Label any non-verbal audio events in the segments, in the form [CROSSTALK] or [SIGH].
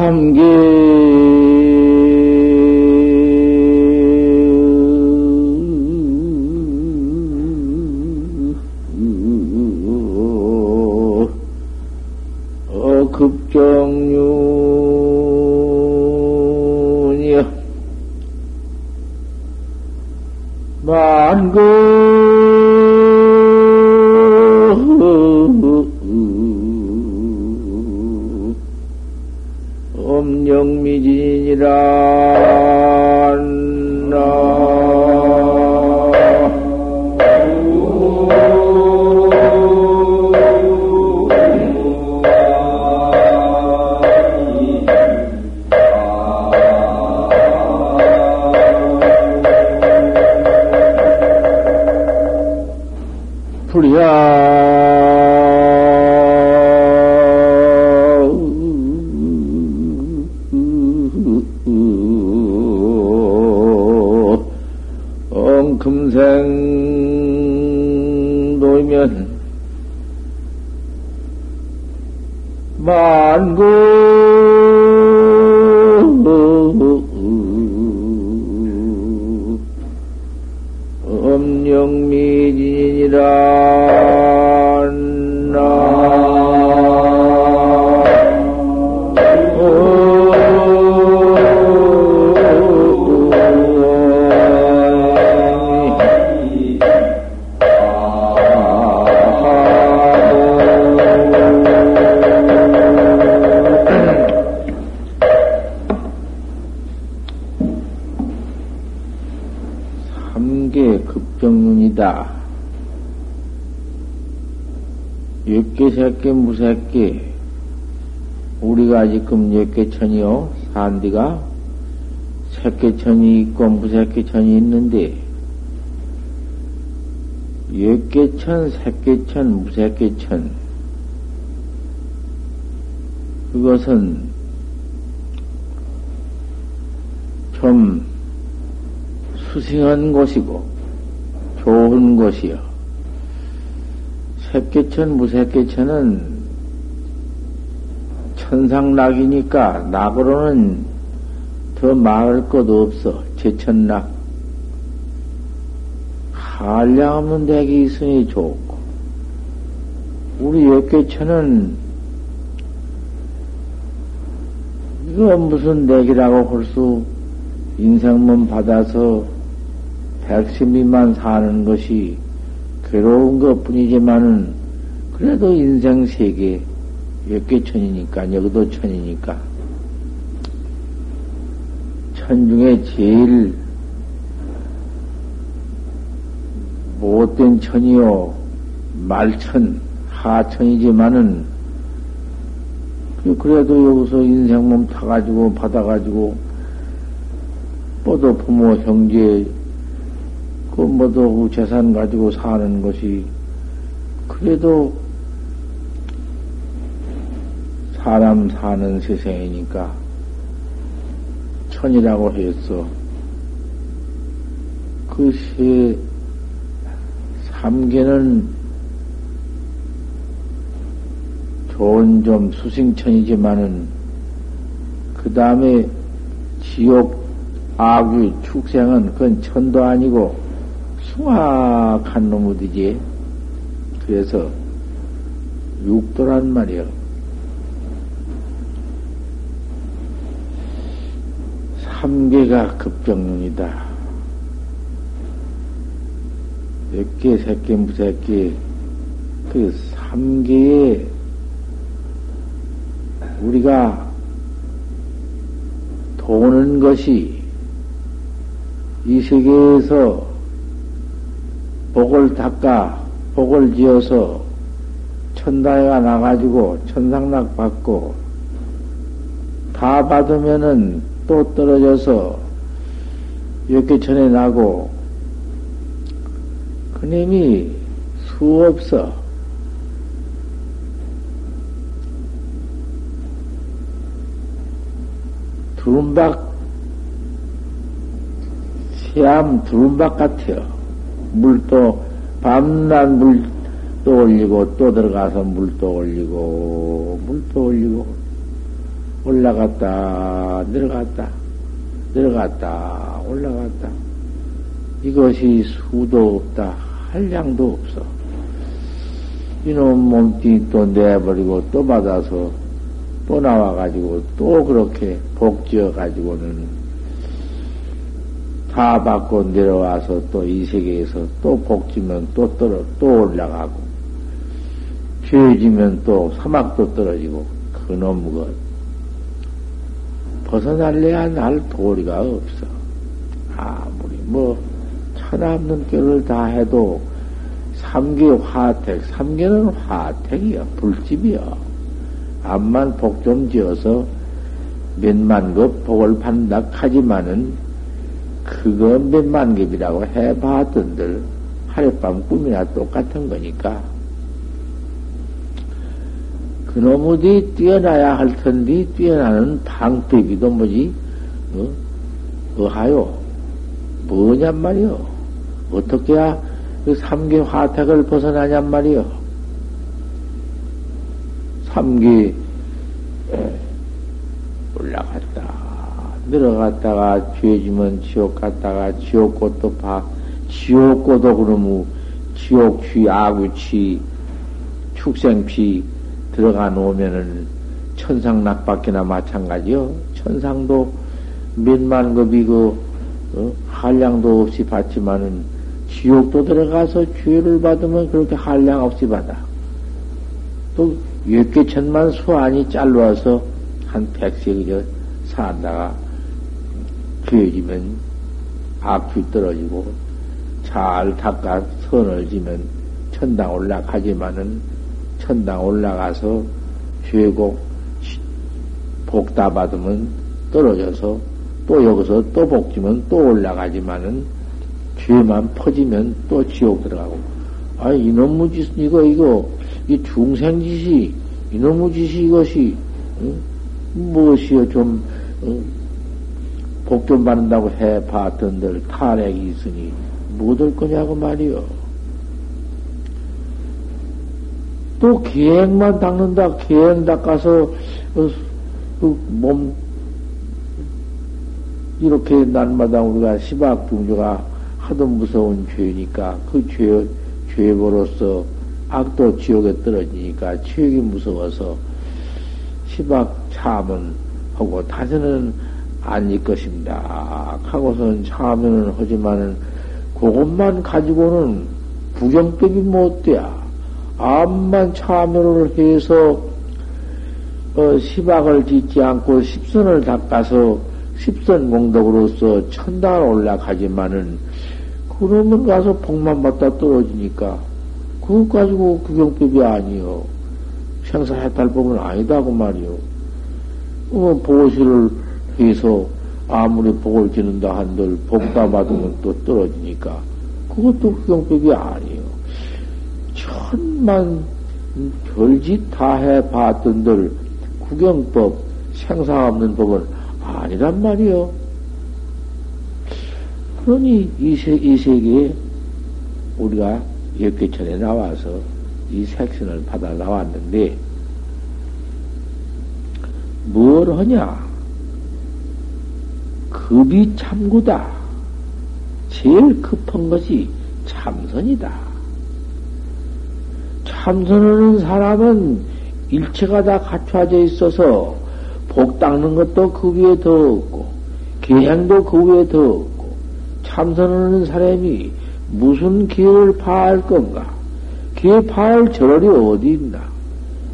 삼계 천이요 산디가 새끼천이 있고 무새끼천이 있는데 몇개천 새끼천 무새끼천 그것은 좀 수승한 곳이고 좋은 곳이요. 새끼천, 무새끼천은 천상락이니까 낙으로는 더 말할 것도 없어. 제천락. 한량 없는 덱이 있으니 좋고. 우리 역계천은 이거 무슨 덱이라고 할 수 인생문 받아서 백십미만 사는 것이 괴로운 것 뿐이지만은, 그래도 인생 세계, 몇개 천이니까, 여기도 천이니까. 천 중에 제일 못된 천이요, 말천, 하천이지만은, 그래도 여기서 인생 몸 타가지고, 받아가지고, 뭐도 부모, 형제, 그 뭐도 재산 가지고 사는 것이 그래도 사람 사는 세상이니까 천이라고 했어. 그세 삼계는 좋은 좀 수승천이지만은 그 다음에 지옥 악귀 축생은 그건 천도 아니고 숭악한 놈이지. 그래서 육도란 말이요. 삼계가 급정론이다. 몇 개, 세 개, 무세 개, 그 삼계에 우리가 도는 것이 이 세계에서 복을 닦아, 복을 지어서 천다해가 나가지고 천상락 받고 다 받으면은 또 떨어져서 몇개천에 나고 그님이 수 없어. 두rum박, 새암 두rum박 같아요. 물도 밤낮 물도 올리고 또 들어가서 물도 올리고 물도 올리고 올라갔다, 내려갔다, 내려갔다, 올라갔다. 이것이 수도 없다, 한량도 없어. 이놈 몸뚱이 또 내버리고 또 받아서 또 나와가지고 또 그렇게 복지어가지고는 다 받고 내려와서 또 이 세계에서 또 복지면 또 떨어, 또 올라가고, 죄지면 또 사막도 떨어지고, 그놈 것. 벗어날래야 날 도리가 없어. 아무리 뭐, 천없는 결을 다 해도, 삼계 화택, 삼계는 화택이야, 불집이야. 암만 복 좀 지어서 몇만 급 복을 판다 하지만은 그거 몇만 겹이라고 해봤던들 하룻밤 꿈이나 똑같은 거니까 그놈의 뛰어나야 할 텐데 뛰어나는 방법이도 뭐지? 어? 어하요 뭐냔 말이요 어떻게 해야 그 삼계 화택을 벗어나냔 말이요 삼계 올라갔다. 내려갔다가 죄지면 지옥 갔다가 지옥꽃도 봐. 지옥꽃도 그러면 지옥취, 아구취, 축생취 들어가 놓으면은 천상 낙밖이나 마찬가지요. 천상도 몇만 급이 그, 어? 한량도 없이 받지만은 지옥도 들어가서 죄를 받으면 그렇게 한량 없이 받아. 또, 몇개 천만 수안이 잘라서 한 백세 그저 산다가 죄지면 악취 떨어지고 잘 닦아 선을 지면 천당 올라가지만은 천당 올라가서 죄고 복다 받으면 떨어져서 또 여기서 또 복지면 또 올라가지만은 죄만 퍼지면 또 지옥 들어가고 아 이놈의 짓 이거 이거 이 중생 짓이 이놈의 짓이 이것이 응? 무엇이요 좀 응? 복좀 받는다고 해 봤던들 탄핵이 있으니 못할 거냐고 말이요. 또 계획만 닦는다, 계획 닦아서, 어, 그몸 이렇게 날마다 우리가 시박중조가 하도 무서운 죄니까 그 죄, 죄보로서 악도 지옥에 떨어지니까 지옥이 무서워서 시박 참은 하고 다시는 아닐 것입니다. 하고선 참여는 하지만은 그것만 가지고는 부정법이 못 돼야. 암만 참여를 해서 어, 시박을 짓지 않고 십선을 닦아서 십선 공덕으로서 천당을 올라가지만은 그러면 가서 복만 받다 떨어지니까 그것 가지고 구경법이 아니요. 생사해탈법은 아니다고 말이요. 어, 보시를 해서 아무리 복을 지는다 한들 복다 받으면 또 떨어지니까 그것도 흑경법이 아니에요. 천만 별짓 다 해봤던들 구경법 생사 없는 법은 아니란 말이요. 그러니 이, 세, 이 세계에 우리가 역계천에 나와서 이 색신을 받아 나왔는데 뭘 하냐? 급이 참구다. 제일 급한 것이 참선이다. 참선하는 사람은 일체가 다 갖춰져 있어서 복 닦는 것도 그 위에 더 없고, 계행도 그 위에 더 없고, 참선하는 사람이 무슨 기회를 파할 건가? 기회 파할 절월이 어디 있나?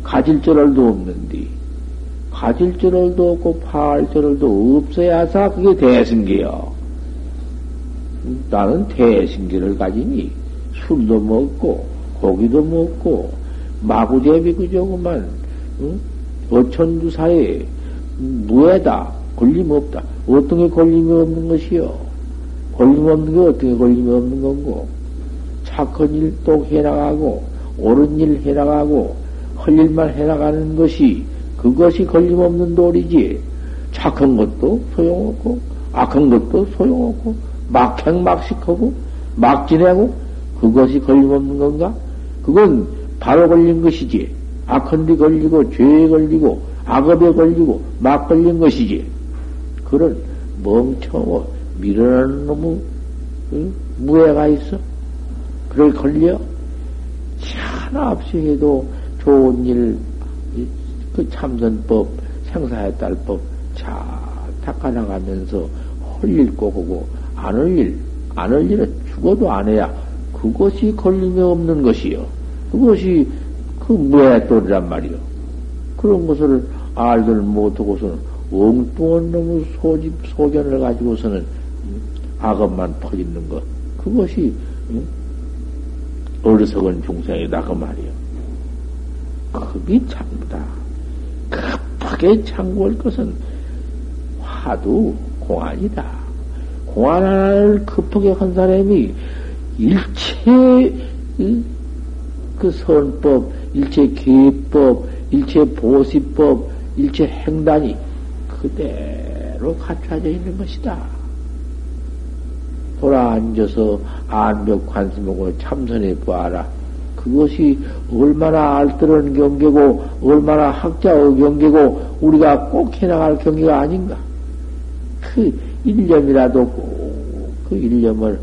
가질 절월도 없는데, 가질 줄을도 없고 파할 줄을도 없어야사 그게 대승기요. 나는 대승기를 가지니 술도 먹고 고기도 먹고 마구제비 그저구만 응? 어천주사에 무에다 걸림 없다. 어떤 게 걸림이 없는 것이요? 걸림 없는 게 어떻게 걸림이 없는 건고? 착한 일도 해나가고 옳은 일 해나가고 할 일만 해나가는 것이 그것이 걸림없는 도리지. 착한 것도 소용없고, 악한 것도 소용없고, 막행막식하고, 막 지내고, 그것이 걸림없는 건가? 그건 바로 걸린 것이지. 악한 데 걸리고, 죄에 걸리고, 악업에 걸리고 막 걸린 것이지. 그런 멍청하고 미련한 놈의 응? 무해가 있어. 그걸 걸려? 하나 없이 해도 좋은 일, 그 참선법, 생사의딸법 잘 닦아나가면서 헐일 꼬고 안할 일, 안할 일은 죽어도 안 해야 그것이 걸림이 없는 것이요. 그것이 그 무해돌이란 말이요. 그런 것을 알들 못하고서는 엉뚱한 놈의 소집, 소견을 가지고서는 악업만 퍼지는 것. 그것이 어리석은 중생이다 그 말이요. 급이 참다. 급하게 창구할 것은 화두 공안이다. 공안 하나를 급하게 한 사람이 일체 그 선법, 일체 기법, 일체 보시법, 일체 행단이 그대로 갖춰져 있는 것이다. 돌아 앉아서 안벽 관심하고 참선해 보아라. 그것이 얼마나 알뜰한 경계고, 얼마나 학자의 경계고, 우리가 꼭 해나갈 경계가 아닌가. 그 일념이라도 꼭 그 일념을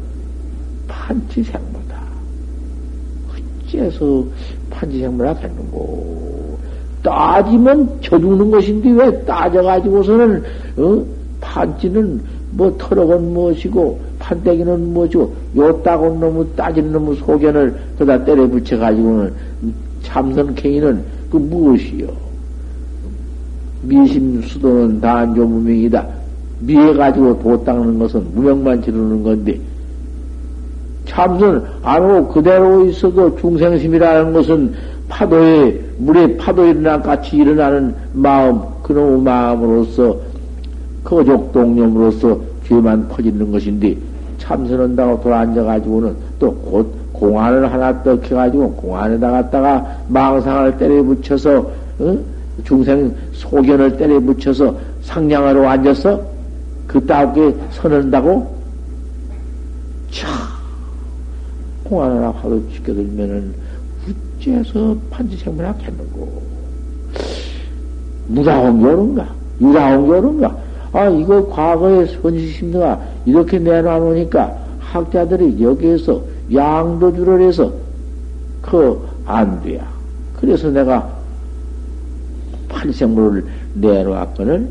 판치생모다. 어째서 판치생모라 했는고. 따지면 저 죽는 것인데 왜 따져가지고서는, 어? 판치는 뭐 털어건 무엇이고, 판때기는 뭐죠? 요따고 놈의 따진 놈의 소견을 그다 때려 붙여가지고는 참선행위는 그 무엇이요? 미심 수도는 단조 무명이다. 미해가지고 도 닦는 것은 무명만 지르는 건데, 참선 안 하고 그대로 있어도 중생심이라는 것은 파도에, 물에 파도 일어나 같이 일어나는 마음, 그놈의 마음으로서, 거족동념으로서 죄만 퍼지는 것인데, 참선한다고 돌아앉아가지고는 또 곧 공안을 하나 떡해가지고 공안에다 갖다가 망상을 때려 붙여서 어? 중생 소견을 때려 붙여서 상냥하러 앉아서 그따위게 선한다고 차 공안 하나 하도 지켜들면은 어째서 판지생물하겠는고 무다홍교른가 유다홍교른가 아, 이거 과거의 선지심리가 이렇게 내놔놓으니까 학자들이 여기에서 양도주를 해서 그 안 돼야. 그래서 내가 팔생물을 내놓았거늘.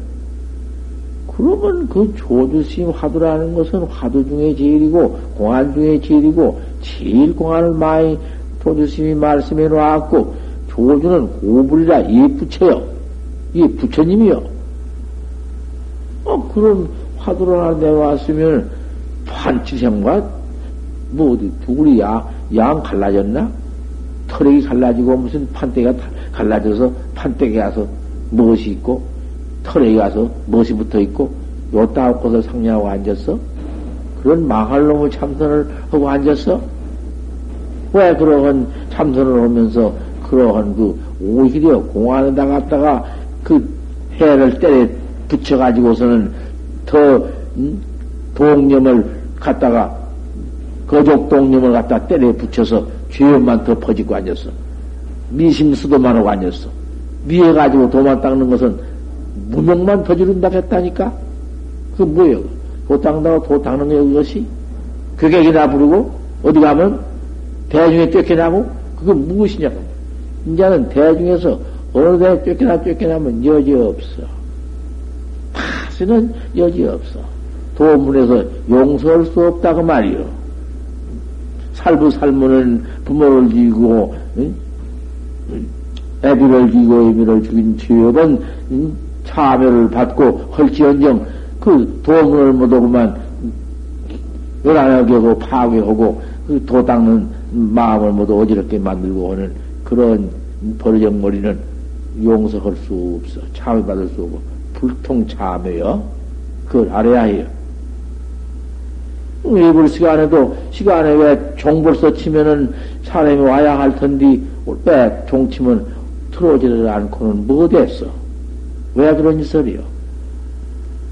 그러면 그 조주심 화두라는 것은 화두 중에 제일이고 공안 중에 제일이고 제일 공안을 많이 조주심이 말씀해 놓았고 조주는 고불이라 이 부처요. 이 부처님이요. 어, 그런 화두를 하나 내왔으면 판치생과 뭐 어디 두구리 양, 양 갈라졌나? 털이 갈라지고 무슨 판때기가 갈라져서 판때기 가서 무엇이 있고 털에 가서 무엇이 붙어 있고 요따 곳을 상냥하고 앉았어? 그런 망할 놈의 참선을 하고 앉았어? 왜 그러한 참선을 하면서 그러한 그 오히려 공안에다 갔다가 그 해를 때려 붙여가지고서는 더 음? 동념을 갖다가 거족 동념을 갖다 때려 붙여서 죄업만 더 퍼지고 앉았어. 미심수도만 하고 앉았어. 미해가지고 도만 닦는 것은 무명만 더지른다 했다니까? 그 뭐예요? 도 닦는다고 도 닦는 게 그것이? 괴객이나 부르고, 어디 가면 대중에 쫓겨나고, 그게 무엇이냐고. 이제는 대중에서 어느 데 쫓겨나 쫓겨나면 여지 없어. 파스는 여지 없어. 도문에서 용서할 수 없다고 말이요. 살부 살무는 부모를 죽이고 응? 애비를 죽이고 애비를 죽인 죄업은 응? 차별을 받고 헐지언정 그 도문을 못하고만 열안하게 하고 파괴하고 그 도 닦는 마음을 모두 어지럽게 만들고 하는 그런 버르적머리는 용서할 수 없어. 차별받을 수 없고 불통참해요. 그걸 알아야 해요. 외불 시간에도 시간에 왜 종벌써 치면은 사람이 와야 할 텐데 왜 종치면 틀어지를 않고는 뭐 됐어? 왜 그런 짓을이요?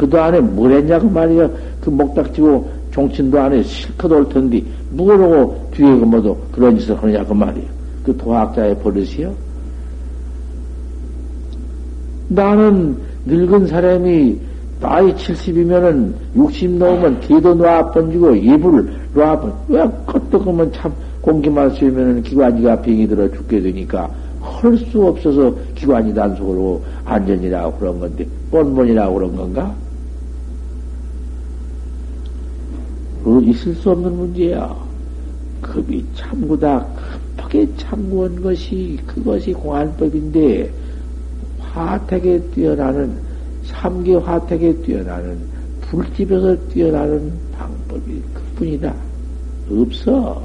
그도 안에 뭘 했냐고 말이야. 그 목닥 지고 종친도 안에 실컷 올 텐데 뭐라고 뒤에 그 뭐도 그런 짓을 하느냐고 말이야. 그 도학자의 버릇이요. 나는 늙은 사람이 나이 70이면은 60 넘으면 기도 놔 번지고 예불 놔 번. 왜 컷떡하면 참 공기만 쐬면은 기관지가 병이 들어 죽게 되니까 할수 없어서 기관지 단속으로 안전이라고 그런 건데 뻔뻔이라고 그런 건가? 그 있을 수 없는 문제야. 급이 참구다. 급하게 참구한 것이 그것이 공안법인데 화택에 뛰어나는 삼계 화택에 뛰어나는 불집에서 뛰어나는 방법이 그뿐이다. 없어.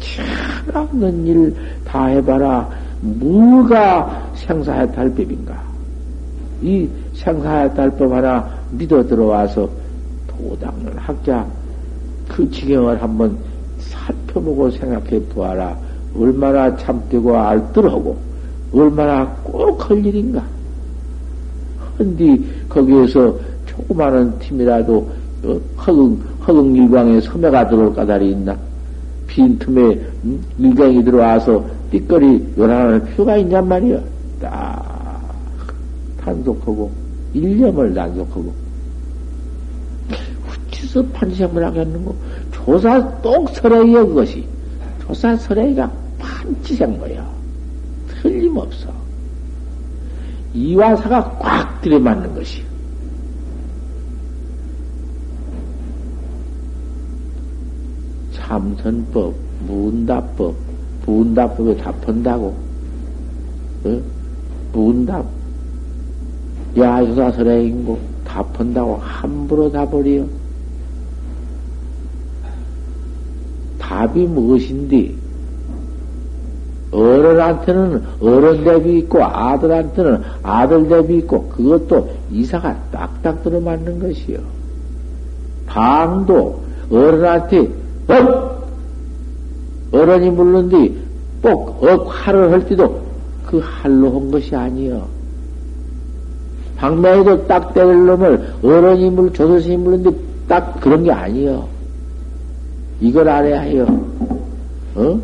참 없는 일 다 해봐라. 뭐가 생사해탈 법인가? 이 생사해탈 법 하나 믿어 들어와서 도닦는 학자 그 지경을 한번 살펴보고 생각해 보아라. 얼마나 참되고 알뜰하고 얼마나 꼭 할 일인가. 헌디 거기에서 조그마한 팀이라도 어, 허긍, 허긍 일광에 섬에가 들어올 까다리 있나? 빈 틈에 음? 일광이 들어와서 띠거리 요란할 필요가 있냔 말이야. 딱 단속하고 일념을 단속하고 어찌서 판시장을 하겠는고 조사 똑설해요 그것이 조사 설해가 판치생거야. 틀림없어. 이와 사가 꽉 들여맞는 것이. 참선법, 문답법, 문답법에 답한다고, 어? 문답, 야유사설행고 답한다고 함부로 답버려. 답이 무엇인데? 어른한테는 어른 대비 있고 아들한테는 아들 대비 있고 그것도 이사가 딱딱 들어맞는 것이요. 방도 어른한테 억 어른이 물는디 꼭억 화를 할 때도 그 할로 한 것이 아니여. 방매에도 딱 때릴 놈을 어른이 물 조선신이 물는데 딱 그런 게 아니여. 이걸 알아야 해요. 어?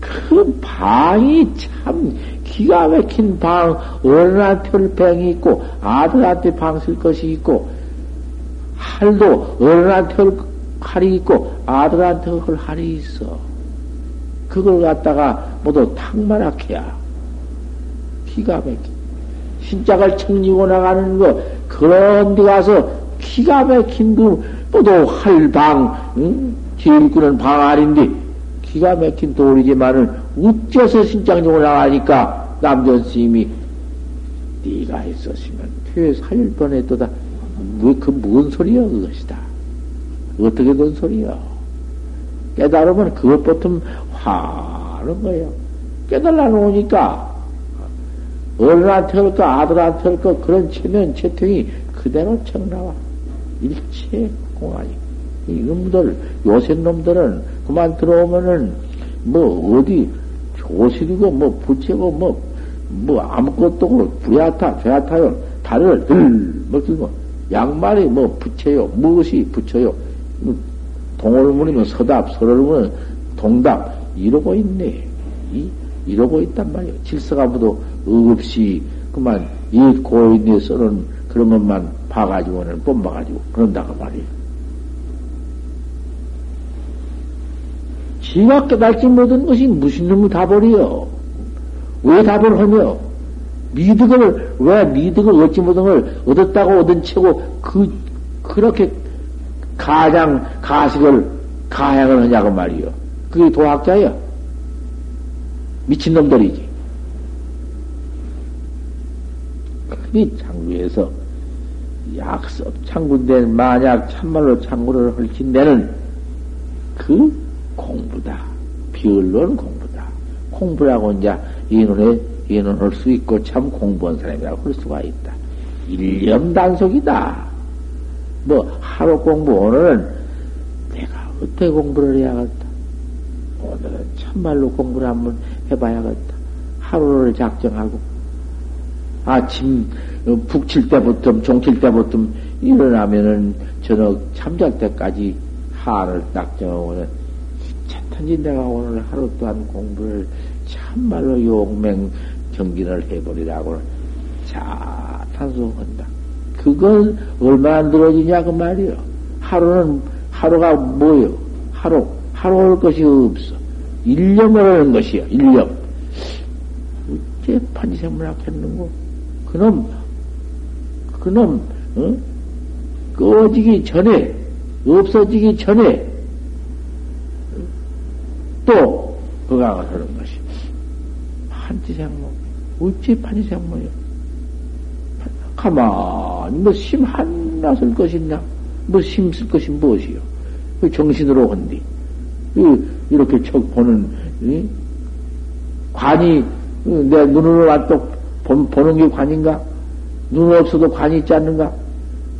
그 방이 참 기가 막힌 방, 어른한테 방이 있고, 아들한테 방 쓸 것이 있고, 할도 어른한테 할이 있고, 아들한테 할 할이 있어. 그걸 갖다가 모두 탁만하게야. 기가 막히. 신짝을 청리고 나가는 거, 그런 데 가서 기가 막힌 그, 모두 할방, 응? 제일 끄는 방알인데, 기가 막힌 돌이지만은, 어째서 신장용을 나가니까, 남전 스님이, 네가 했었으면, 퇴 살릴 뻔했도다. 뭐, 그, 뭔 소리야, 그것이다. 어떻게 된 소리야? 깨달으면 그것부터 화는 거예요. 깨달아 놓으니까, 어른한테 할까, 아들한테 할까, 그런 체면, 채통이 그대로 청 나와. 일체 공안이. 이 놈들, 요새 놈들은 그만 들어오면은, 뭐, 어디, 조실이고, 뭐, 부채고, 뭐, 뭐, 아무것도 불야타, 죄야타요. 다리를 들, 먹들고, 양말이 뭐, 부채요. 무엇이 부쳐요. 뭐, 동월문이면 서답, 서월문은 동답, 이러고 있네. 이, 이러고 있단 말이에요. 질서가 모두 없이, 그만, 이 고인에 써는 그런 것만 봐가지고는 뽐봐가지고 그런다고 말이에요. 지가 깨달지 못한 것이 무슨 놈의 답을이요? 왜 답을 하며? 미득을, 왜 미득을 얻지 못한 걸 얻었다고 얻은 채고 그, 그렇게 가장 가식을, 가양을 하냐고 말이요. 그게 도학자야. 미친놈들이지. 이 장구에서 약섭 창구인데 만약 참말로 창구를 헐친 데는 그 공부다. 비언론 공부다. 공부라고 이제 이논에 이논할 수 있고 참 공부한 사람이라고 할 수가 있다. 일념 단속이다. 뭐 하루 공부 오늘은 내가 어떻게 공부를 해야겠다. 오늘은 참말로 공부를 한번 해봐야겠다. 하루를 작정하고 아침 어, 북칠 때부터 종칠 때부터 일어나면은 저녁 잠잘 때까지 하를 딱 정하고는 차탄지 내가 오늘 하루 동안 공부를 참말로 용맹 정진을 해버리라고 자 탄송한다. 그건 얼마나 늘어지냐 그 말이요. 하루는 하루가 뭐요? 하루 하루 올 것이 없어. 일념을 하는 것이요. 일념. 어째 판지생물 학했는고? 그놈 그놈 어? 꺼지기 전에 없어지기 전에 또 그가 하는 것이 판지생물 어찌 판지생물이요? 가만히 뭐 심 하나 쓸 것이냐? 뭐 심 쓸 것이 무엇이요? 그 정신으로 한디 이렇게 척 보는 이? 관이 내 눈으로 왔또 보는 게 관인가? 눈 없어도 관이 있지 않는가?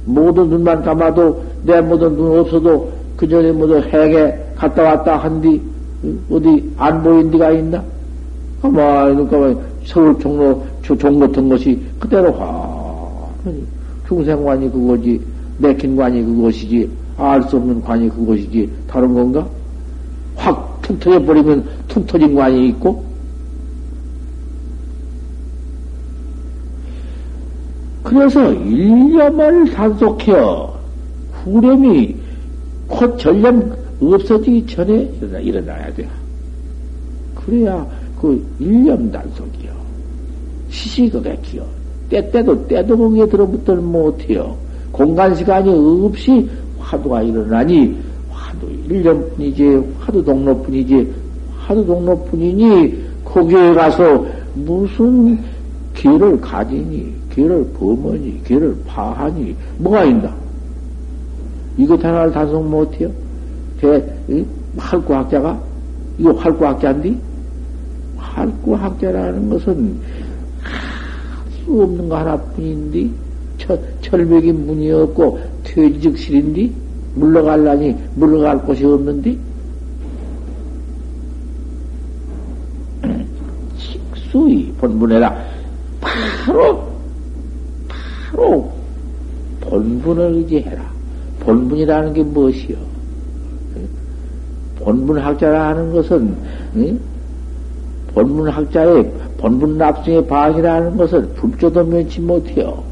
모두 눈만 감아도 내 모든 눈 없어도 그 전에 모두 해에 갔다 왔다 한 뒤 어디 안 보인 데가 있나? 가만히 눈 서울 종로 종 같은 것이 그대로 화 중생관이 그거지 내킨 관이 그것이지 알 수 없는 관이 그것이지 다른 건가? 확 툭 터져버리면 툭 터진 관이 있고 그래서 일념을 단속해요. 후렴이 곧 전념 없어지기 전에 일어나, 일어나야 돼. 그래야 그 일념 단속이요. 시시거객이요. 때때도 때도 거기에 들어붙들 못해요. 공간 시간이 없이 화두가 일어나니 화두 일념뿐이지 화두 동로뿐이지 화두 동로뿐이니 거기에 가서 무슨 길을 가지니 길을 범하니, 길을 파하니, 뭐가 있나? 이것 하나를 단속 못해요? 대, 활구학자가? 이거 활구학자인데? 활구학자라는 것은 수 없는 거 하나뿐인데, 철, 철벽이 문이 없고, 퇴직실인데, 물러갈라니, 물러갈 곳이 없는데, [CLEARS THROAT] 식수의 본문에라 바로 바로 본분을 의지해라. 본분이라는 게 무엇이요? 본분학자라 하는 것은 본분학자의 본분 납승의 방이라는 것은 불조도 면치 못해요.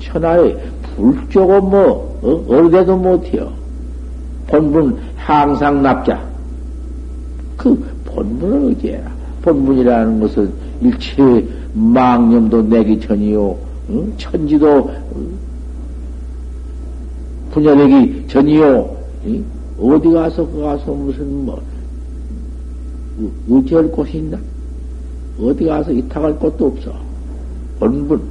천하에 불조고 뭐 어? 어디도 못해요. 본분 항상 납자. 그 본분을 의지해라. 본분이라는 것은 일체 망념도 내기 전이요. 응? 천지도 분열하기 전이요. 응? 어디 가서 그 가서 무슨 뭐 의지할 곳이 있나? 어디 가서 이탁할 곳도 없어. 본분,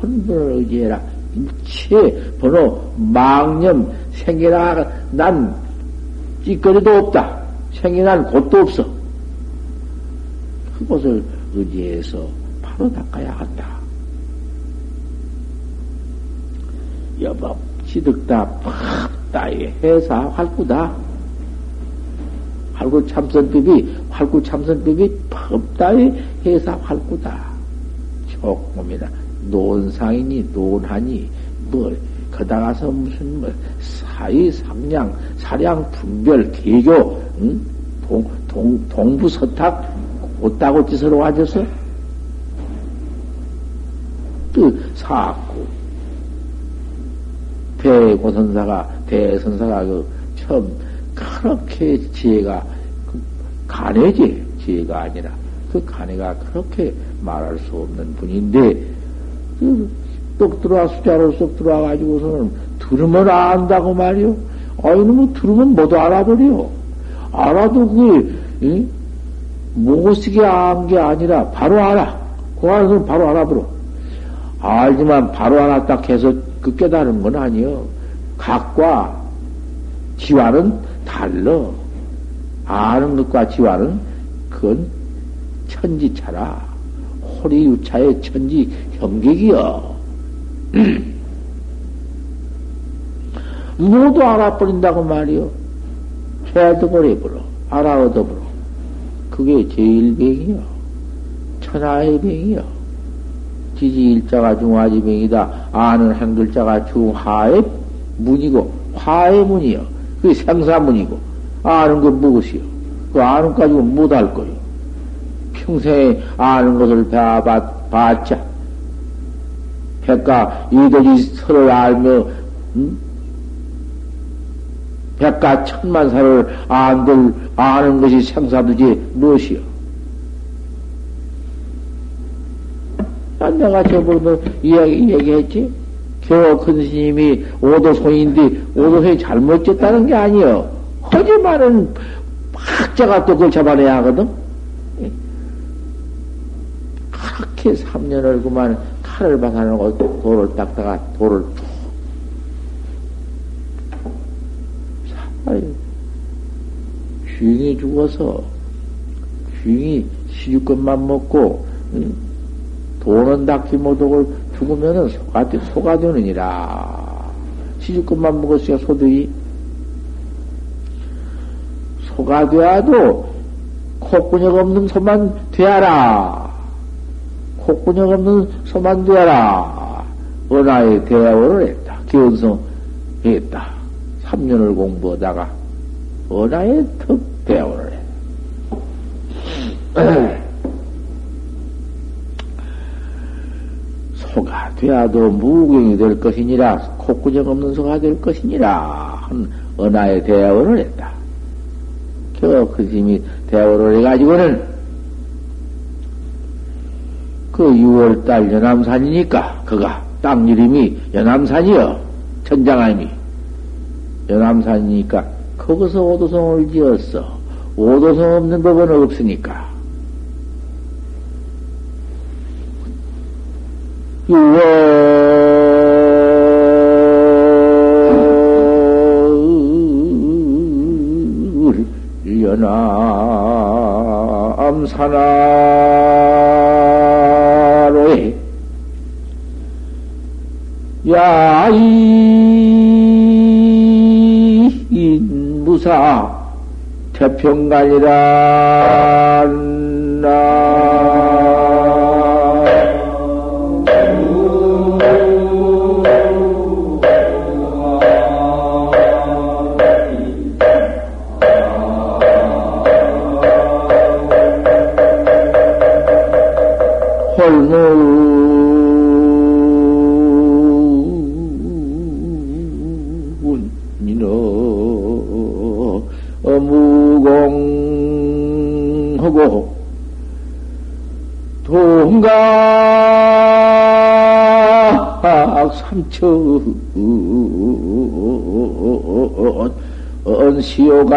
본분을 의지해라. 일체 번호 망념 생겨나 난 찌꺼리도 없다. 생겨난 곳도 없어. 그곳을 의지해서 바로 닦아야 한다. 여법 지득다 팍다이 해사 활구다. 활구 참선법이 활구 참선법이 팍다이 해사 활구다. 조금이다. 논상이니 논하니 뭐 거다가서 무슨 뭐 사이 상량 사량 분별 개교 응? 동, 동, 동부 서탁 옷다고 짓으로 앉아서 그 사구 대고선사가, 대선사가 그 처음 그렇게 지혜가, 그 간해지, 지혜가 아니라 그 간해가 그렇게 말할 수 없는 분인데, 그똑 들어와, 수자로 쏙 들어와 가지고서는 들으면 안다고 말이요. 아이, 뭐 들으면 모두 알아버려. 알아도 그게, 응? 못쓰게 안게 아니라 바로 알아. 그 안에서는 바로 알아버려. 알지만 바로 딱 해서 그 깨달은 건 아니요. 각과 지와는 달러. 아는 것과 지와는 그건 천지차라. 호리유차의 천지 형객이여. [CLEARS THROAT] 모두 알아버린다고 말이요. 죄도 버려버려. 알아 얻어버려. 그게 제일 병이요. 천하의 병이요. 지지 일자가 중화지명이다. 아는 행글자가 중하의 문이고, 화의 문이요. 그게 생사문이고, 아는 건 무엇이요? 그 아는 가지고 못할 거요. 평생에 아는 것을 배워봤, 봤자. 백가 이들이 서로 알며, 음? 백가 천만사를 안들, 아는 것이 생사두지 무엇이요? 내가 저번에 이야기, 얘기했지? 겨우 큰 스님이 오도송인데 오도송이 잘못 졌다는 게 아니여. 하지만은 학자가 또 그걸 잡아내야 하거든? 그렇게 3년을 그만 칼을 박아놓고 돌을 닦다가 돌을 툭. 주인이 죽어서 주인이 시주것만 먹고 돈은 닦지 못하고 죽으면은 소가, 소가 되느니라. 시주것만 먹었으니까 소들이 소가 되어도 콧구녕 없는 소만 되어라. 콧구녕 없는 소만 되어라. 은하에 대화를 했다. 기원성 했다. 3년을 공부하다가 은하에 턱 대화를 해. [CLEARS THROAT] 소가 되어도 무경이 될 것이니라, 콧구녕 없는 소가 될 것이니라, 한 은하에 대화를 했다. 겨그 스님이 대화를 해가지고는 그 6월달 연암산이니까 그가 땅 이름이 연암산이여 천장암이. 연암산이니까 거기서 오도성을 지었어. 오도성 없는 법은 없으니까 6월 연암 산하로에 야이 인무사 태평간이라 나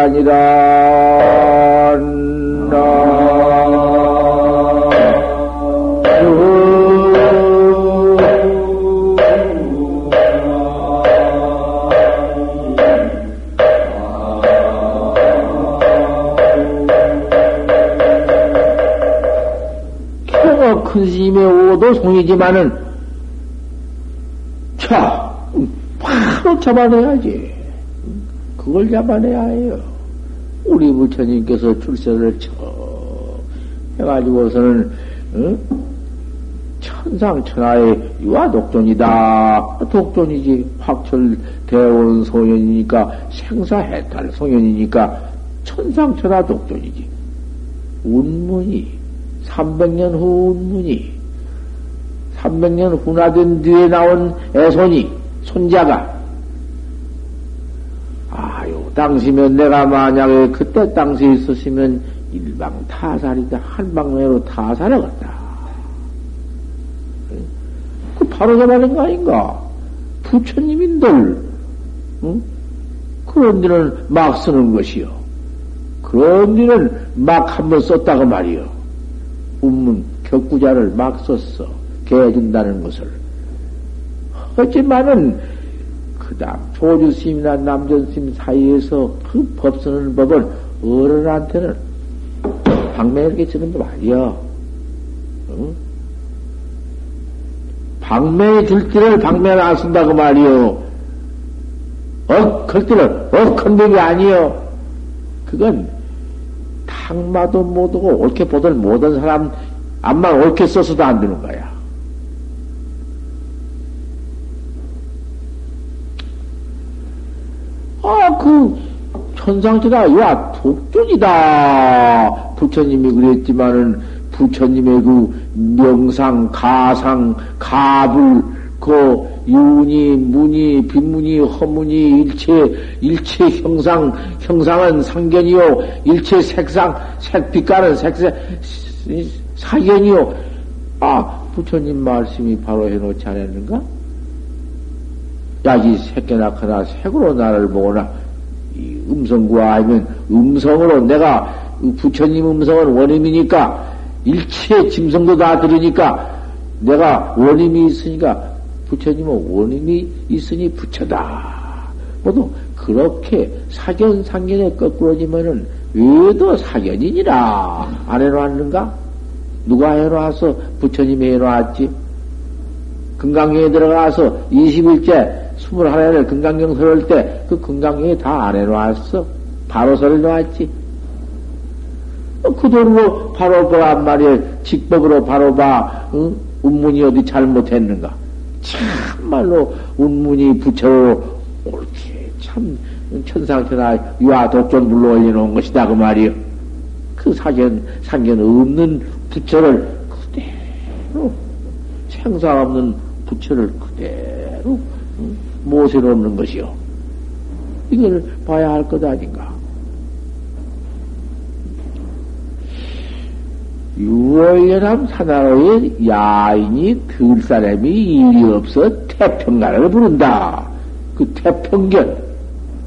언시오간이라 큰 스님의 오도 송이지만은, 자, 바로 잡아내야지. 그걸 잡아내야 해요. 우리 부처님께서 출세를 쳐 해가지고서는, 어? 천상천하의 유아 독존이다. 독존이지. 확철 대원 소년이니까 생사해탈 소년이니까 천상천하 독존이지. 운문이 300년 후 운문이 300년 후나 된 뒤에 나온 애손이 손자가 당시면 내가 만약에 그때 당시에 있었으면 일방 타살이다 한방내로 타살하겠다. 그 바로 잡아낸 거 아닌가? 부처님인들 응? 그런 데는 막 쓰는 것이요. 그런 데는 막 한 번 썼다고 말이요. 운문, 격구자를 막 썼어. 개해준다는 것을. 하지만은, 그 다음, 조주스님이나 남전스님 사이에서 그 법 쓰는 법은 어른한테는 방매에게 쓰는 법 아니야. 응? 방매에 들기를 방매를 안 쓴다고 말이요. 어, 글띠를, 어, 컨덕이 아니요. 그건 상마도 못하고 옳게 보들 못한 사람 암만 옳게 써서도 안 되는 거야. 아, 그, 천상지가, 야, 독존이다. 부처님이 그랬지만은, 부처님의 그 명상, 가상, 가불, 그 유니, 무니, 빈무니, 허무니, 일체, 일체 형상, 형상은 상견이요. 일체 색상, 색빛깔은 색색, 사견이요. 아, 부처님 말씀이 바로 해놓지 않았는가? 약이 새끼나 크나 색으로 나를 보거나, 이 음성과 아니면 음성으로 내가 부처님 음성은 원임이니까 일체 짐승도 다 들으니까 내가 원임이 있으니까 부처님은 원인이 있으니 부처다. 모두 그렇게 사견, 상견에 거꾸러지면은 왜도 사견이니라. 안 해놓았는가? 누가 해놓았어? 부처님이 해놓았지. 금강경에 들어가서 20일째 21회를 금강경 설할 때 그 금강경에 다안 해놓았어. 바로 설을 놓았지. 어, 그대로 바로 봐한 말이야. 직법으로 바로 봐. 응? 운문이 어디 잘못했는가? 참말로 운문이 부처로 옳게 참 천상천하 유아 독존 물로 올려놓은 것이다 그 말이요. 그 사견 상견 없는 부처를 그대로 생사 없는 부처를 그대로 못에 놓는 것이요. 이걸 봐야 할 것 아닌가. 유월연암 사나로의 야인이 들 사람이 일이 없어 태평가를 부른다. 그 태평견,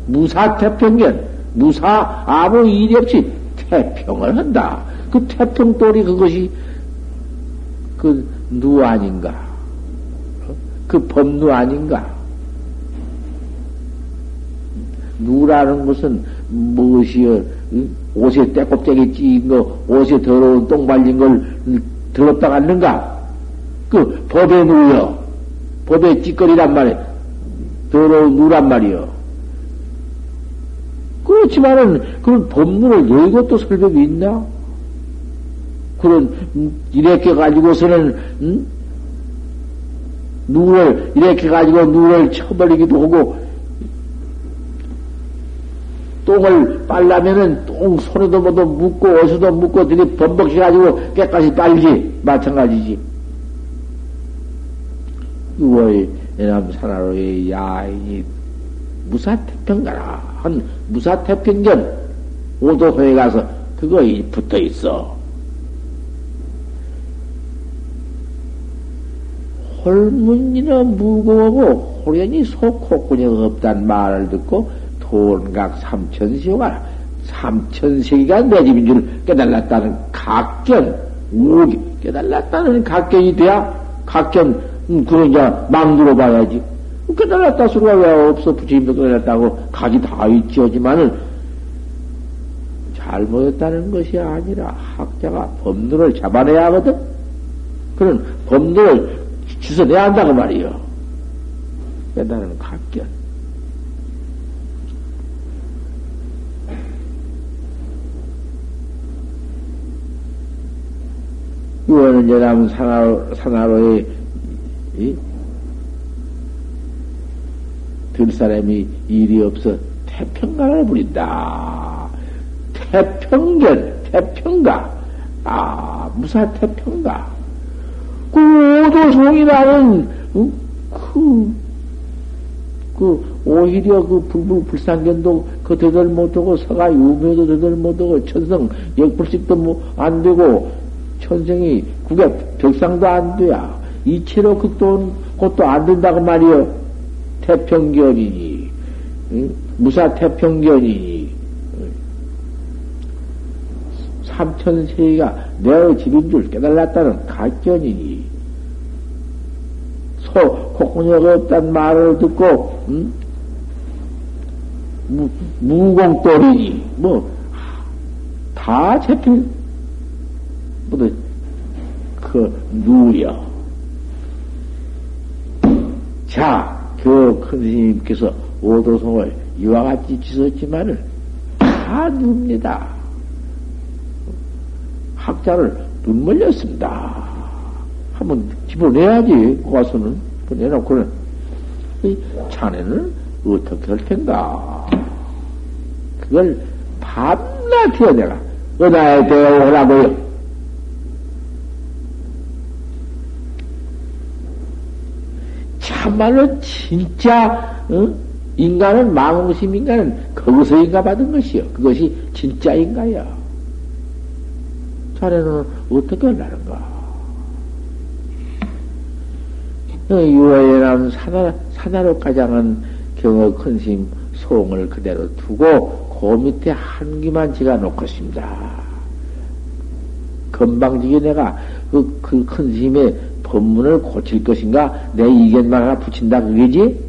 무사 태평견, 무사 아무 일이 없이 태평을 한다. 그 태평돌이 그것이 그 누 아닌가? 그 법누 아닌가? 누라는 것은 무엇이여? 옷에 때껍데기 찌인 거, 옷에 더러운 똥 발린 걸 더럽다 갔는가? 그 법에 누여. 법에 찌꺼리란 말이야. 더러운 누란 말이여. 그렇지만은, 그런 법문을 여의고 또 설법이 있나? 그런, 이렇게 가지고서는, 음? 누를, 이렇게 가지고 누를 쳐버리기도 하고, 똥을 빨라면은 똥 손에도 뭐도 묻고 옷에도 묻고 되게 범벅해가지고 깨끗이 빨지 마찬가지지. 6월 내남 산하로의 야인이 무사태평가라 한 무사태평견 오도호에 가서 그거 붙어 있어. 홀문이나 무거우고 호련히 속코꾸녕 없단 말을 듣고 본각 삼천시호가 삼천세기가 내 집인 줄 깨달았다는 각견, 우기 깨달았다는 각견이 돼야 각견, 음, 그런 이제 망두로 봐야지. 깨달았다 소리가 왜 없어? 부처님도 깨달았다고 각이 다 있지만은 잘못했다는 것이 아니라 학자가 법률을 잡아내야 하거든? 그런 법률을 주워내야 한다고 말이요. 깨달은 각견. 유언은 여남 산하로, 산하로의, 이? 들 사람이 일이 없어 태평가를 부린다. 태평견, 태평가. 아, 무사 태평가. 그 오도송이라는, 어? 그, 그, 오히려 그 불불 불상견도 그 되들 못하고 서가 유묘도 되들 못하고 천성 역불식도 뭐 안 되고 천생이 그게 벽상도 안 돼야. 이체로 극도는 그것도 안 된다고 말이요. 태평견이니, 응? 무사 태평견이니, 삼천세기가 내 집인 줄 깨달았다는 가견이니, 소, 코코녀가 없단 말을 듣고, 응? 무, 무공돌이니, 뭐, 다 제필, 모두 그 누여. 자, 그 큰 스님께서 오도성을 이와 같이 지었지만은 다 누입니다. 학자를 눈물렸습니다. 한번 집어내야지, 와서는. 내놓고는. 이 자네는 어떻게 할 텐가? 그걸 밤낮 해 내가. 은하에 대어오라고요. 참말로 진짜 어? 인간은 망홍심 인간은 거기서 인가 받은 것이요. 그것이 진짜 인가야. 자네는 어떻게 하는가? 유아에는 사나, 사나로 가장한 경어 큰심 소을 그대로 두고 그 밑에 한 기만 지가 놓겠습니다. 건방지게 내가 그, 그 큰심의 법문을 고칠 것인가? 내 이견만 하나 붙인다, 그게지?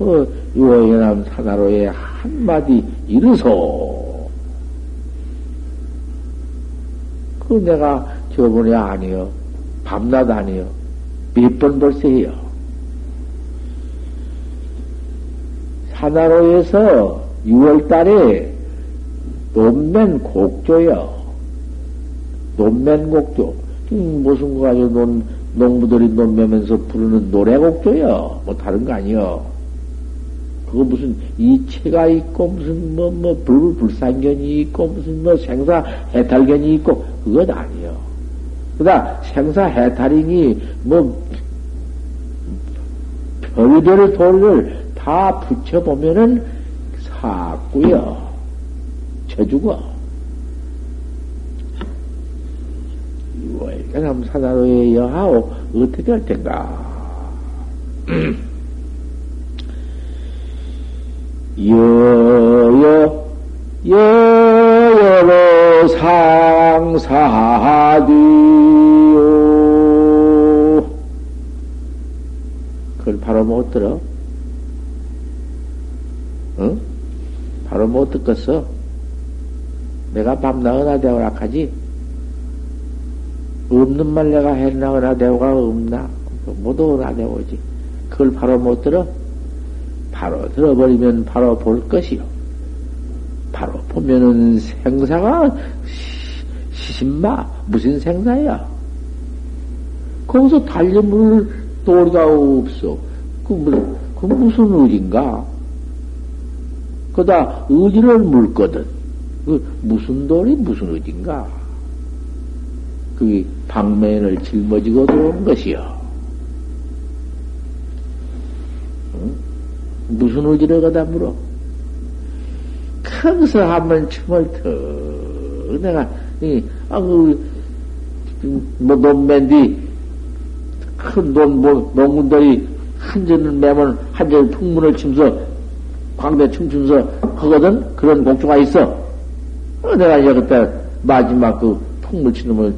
어, 유어연암 사나로에 한마디 이르소. 그 내가 저번에 아니요. 밤낮 아니요. 몇 번 벌써 해요. 사나로에서 6월 달에 논맨 곡조요. 논맨 곡조. 음, 무슨 거 가지고 논, 농부들이 논매면서 부르는 노래곡조요. 뭐 다른 거 아니요. 그거 무슨 이체가 있고 무슨 뭐뭐 뭐 불불상견이 있고 무슨 뭐 생사 해탈견이 있고 그건 아니요. 그다 생사 해탈이니 뭐 별별 돌을 다 붙여 보면은 사고요. 쳐주고. 이월 삼사나로에 여하오 어떻게 할 텐가? [CLEARS THROAT] 여여 여여로 상사디요 그걸 바로 못 들어? 응? 바로 못 듣겠어? 내가 밤나 은하 대오라 하지? 없는 말 내가 했나 은하 대오가 없나? 모두 은하 대오지. 그걸 바로 못 들어? 바로 들어버리면 바로 볼 것이요. 바로 보면은 생사가 시신마 무슨 생사야? 거기서 달려물 도리가 없어. 그, 무슨, 그 무슨 의지인가? 그다 의지를 물거든. 그 무슨 돌이 무슨 의지인가? 그게 방면을 짊어지고 들어온 것이요. 무슨 의지를 거다 물어? 거기서 한번 춤을 더 내가 이 아그 뭐 논맨디 큰논 뭐, 농군들이 한전을 매면 한전 풍문을 치면서 광대 춤추면서 하거든 그런 곡조가 있어. 어, 내가 이제 그때 마지막 그 풍물 치는 걸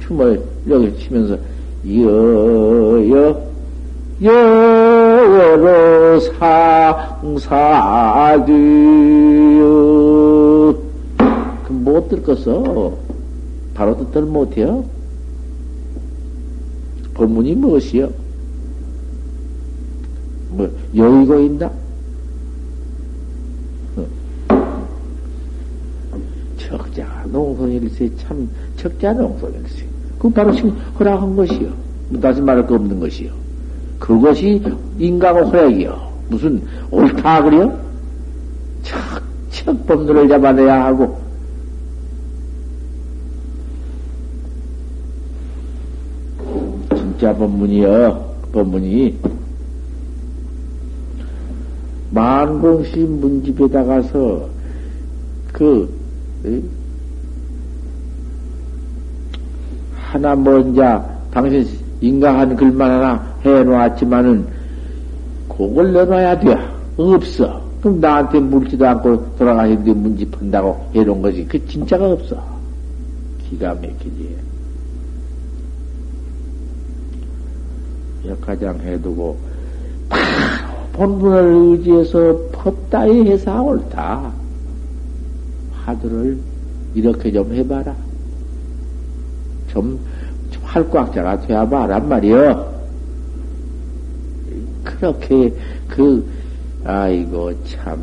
춤을 여기 치면서 여여 여러 상사디요. 그못 들겠어. 바로 듣들 못해요. 법문이 무엇이요? 뭐, 여의고 있나? 어. 적자 농성일세 참 적자 농성일세 그 바로 지금 허락한 것이요. 다시 말할 거 없는 것이요. 그것이 인간의 호약이요. 무슨 옳다 그래요? 척척 범들을 잡아내야 하고 진짜 법문이요. 법문이 만공시 문집에 다 가서 그 하나 먼저 당신 인가한 글만 하나 해놓았지만은 그걸 내놔야 돼. 없어. 그럼 나한테 묻지도 않고 돌아가시는데 문집한다고 해놓은 거지. 그 진짜가 없어. 기가 막히지. 역가장 해두고 바로 본분을 의지해서 헛다이 해서 옳다. 화두를 이렇게 좀 해봐라. 좀 활꽉자가 돼야 봐란 말이여. 그렇게 그 아이고 참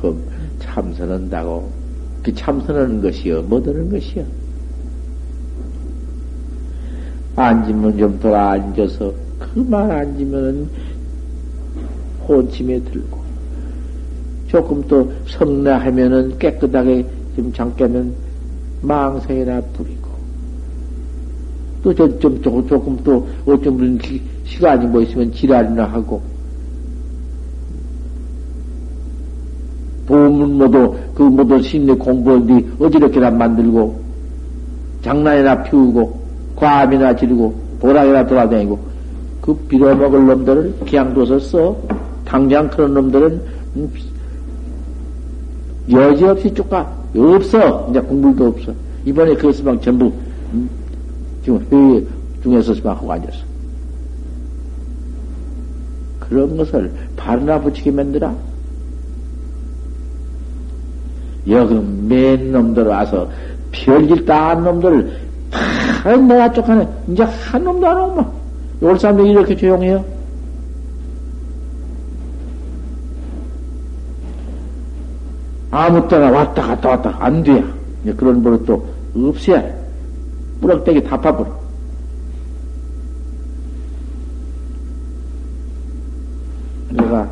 법, 참선한다고. 그 참선하는 것이요. 뭐드는 것이요. 앉으면 좀 돌아 앉아서 그만 앉으면은 혼침에 들고 조금 또 성내하면은 깨끗하게 좀 잠깨면 망상이나 부리고 또 저, 좀, 조금, 조금 또, 기, 시간이 뭐 있으면 지랄이나 하고. 보문 모두, 그 모두 심리 공부한뒤 어지럽게나 만들고, 장난이나 피우고, 과암이나 지르고, 보락이나 돌아다니고, 그 빌어먹을 놈들을 둬서 써. 당장 그런 놈들은, 음, 여지없이 쫓가, 없어. 이제 공부도 없어. 이번에 그것을 막 전부, 음, 지금 회의 중에서 막 하고 앉았어. 그런 것을 바르나 붙이게 만들어. 여기 맨 놈들 와서 별짓 다한 놈들을 다 내가 쫓아내. 이제 한 놈도 안 오면. 올 사람들이 이렇게 조용해요? 아무 때나 왔다 갔다 왔다 안 돼야. 그런 버릇도 없어야 해. 뿌럭대기 다 파버려. 내가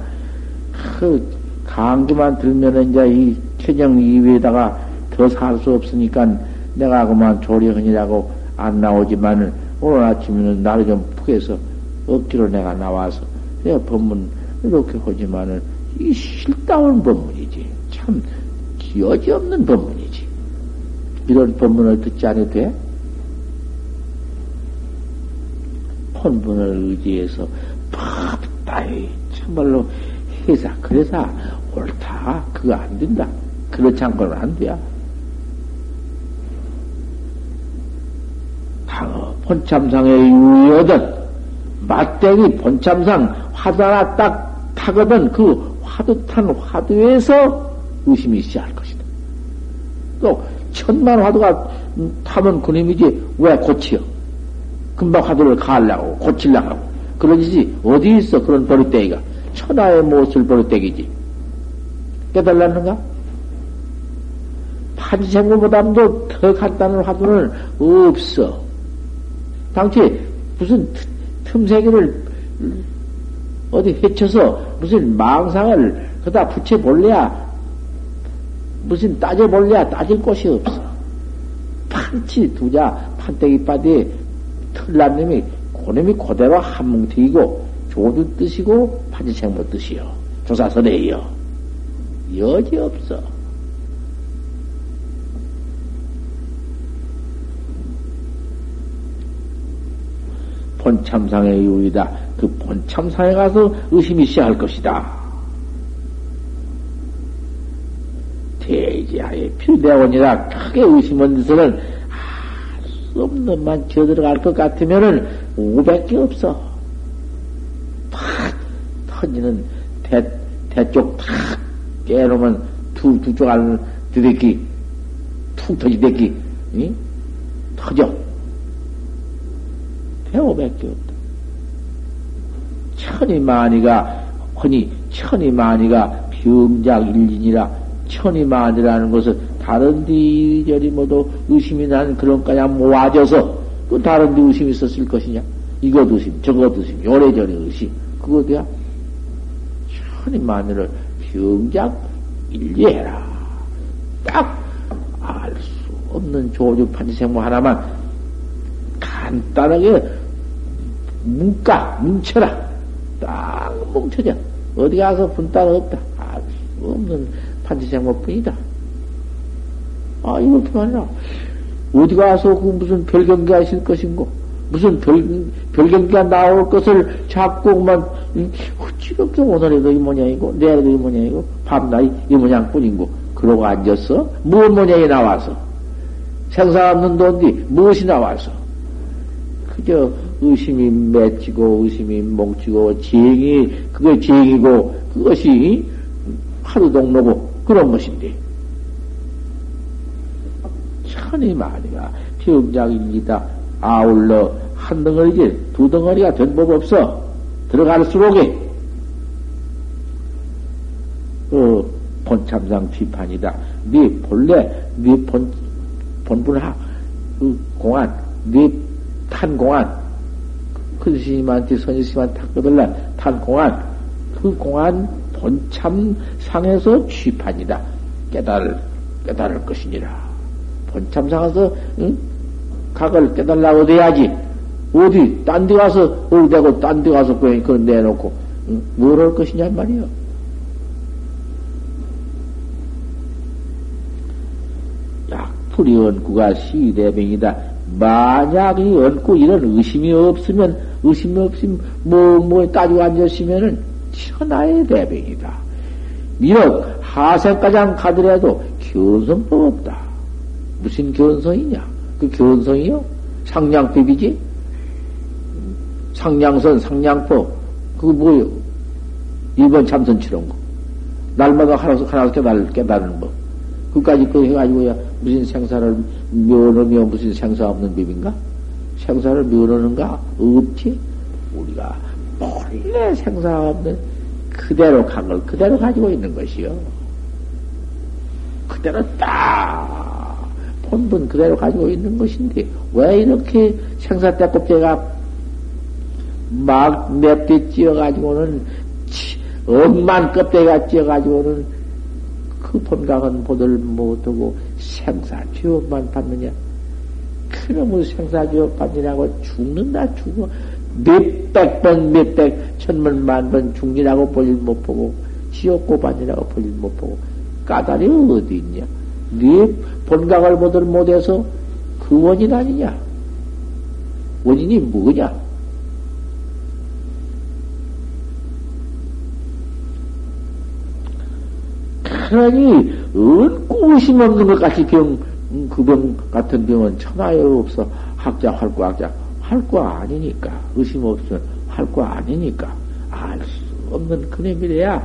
그 강기만 들면은 이제 이 천영 이외에다가 더 살 수 없으니까 내가 그만 조리헌이라고 안 나오지만은 오늘 아침에는 나를 좀 푸해서 억지로 내가 나와서 내가 법문 이렇게 하지만은 이 실다운 법문이지 참 여지없는 법문이지 이런 법문을 듣지 않아도 돼? 본분을 의지해서 팍다이 참말로 해사 그래서 옳다 그거 안 된다. 그렇지 않고는 안 돼야 당어 본참상에 유의하던 맞대기 본참상 하나 딱 타거든 그 화두 탄 화두에서 의심이 시작할 것이다. 또 천만 화두가 타면 그놈이지 왜 고치요 금방 화두를 가려고, 고치려고. 그러지, 어디 있어, 그런 버릇대기가. 천하의 못을 버릇대기지. 깨달았는가? 판생물보다도 더 간단한 화두는 없어. 당시 무슨 틈새기를 어디 헤쳐서 무슨 망상을 그다 붙여볼래야 무슨 따져볼래야 따질 곳이 없어. 판치 두자 판때기 빠디 틀난님이 고놈이 그대로 한뭉튀이고 조주 뜻이고 파지생모 뜻이요. 조사선에요. 여지 없어. 본참상의 유이다. 그 본참상에 가서 의심이 시작할 것이다. 대지하에 필대원이라 크게 의심한 데서는 없는 만 지어들어갈 것 같으면은 500개 없어. 팍 터지는 대, 대쪽 탁 깨놓으면 두, 두쪽 안을 드대기 툭 터지대기, 응? 터져. 대 500개 없다. 천이 만이가, 허니, 천이 만이가 병작 일진이라 천이 만이라는 것은 다른 데 이리저리 모두 의심이 난 그런 까냥 모아져서 그 다른 데 의심이 있었을 것이냐? 이것 의심, 저것 의심, 요래저래 의심. 그거 돼야 천이 마늘을 병작 일리해라. 딱 알 수 없는 조주 판지생모 하나만 간단하게 뭉까, 뭉쳐라. 딱 뭉쳐져. 어디 가서 분따가 없다. 알 수 없는 판지생모 뿐이다. 아, 이렇게만 해라. 어디 가서 그 무슨 별경기 하실 것인고, 무슨 별, 별경기가 나올 것을 자꾸 그만, 어찌렇게 오늘에도 이 모양이고, 내일도 이 모양이고, 밤낮이 이 모양 뿐이고, 그러고 앉았어? 무슨 모양이 나와서? 생사 없는 돈디 무엇이 나와서? 그저 의심이 맺히고, 의심이 뭉치고, 지행이, 그게 지행이고, 그것이 하루 동로고, 그런 것인데. 천이 많이가 병작입니다. 아울러 한 덩어리지 두 덩어리가 된 법 없어. 들어갈수록에 어, 본참상 비판이다. 네 본래 네 본 본분하 그 공안 네 탄 공안 큰 스님한테 선희 스님한테 탁거들란 탄 공안 그 공안 본참상에서 취판이다. 깨달 깨달을 것이니라. 본참상에서 응? 각을 깨달라고 어야지 어디, 딴 데 가서, 어디대고 딴 데 가서 그냥 그걸 내놓고, 응? 뭘할 것이냐 말이요. 약풀이 언구가 시대병이다. 만약 이 언구 이런 의심이 없으면, 의심이 없으면, 뭐, 뭐 따지고 앉았으면은 천하의 대병이다. 비록 하생가장 가더라도 견성법 없다. 무슨 견성이냐? 그 견성이요? 상냥법이지? 상냥선, 상냥법. 그거 뭐요? 일본 참선치런 거. 날마다 하나씩 하나씩 깨달, 깨달은 법. 그까지 그 해가지고야 무슨 생사를 묘르며 무슨 생사 없는 법인가? 생사를 묘르는가? 없지? 우리가 본래 생사 없는 그대로 간 걸 그대로 가지고 있는 것이요. 그대로 딱 본분 그대로 가지고 있는 것인데 왜 이렇게 생사 때 껍데가 막 맵게 찌어가지고는 억만 껍데기가 찌어가지고는 그 본각은 보들 못하고 생사지옥만 받느냐? 그놈의 생사지옥 받느냐고 죽는다 죽어. 몇백 번 몇백 천만 만번 죽느라고 볼일 못 보고 지옥고 받느라고 볼일 못 보고 까다리 어디 있냐 네 본각을 보들 못해서 그 원인 아니냐 원인이 뭐냐 그러니 은고 의심 없는 것 같이 병, 그 병 같은 병은 천하에 없어. 학자 할거 학자 할 거 아니니까 의심 없으면 할 거 아니니까 알 수 없는 그놈이래야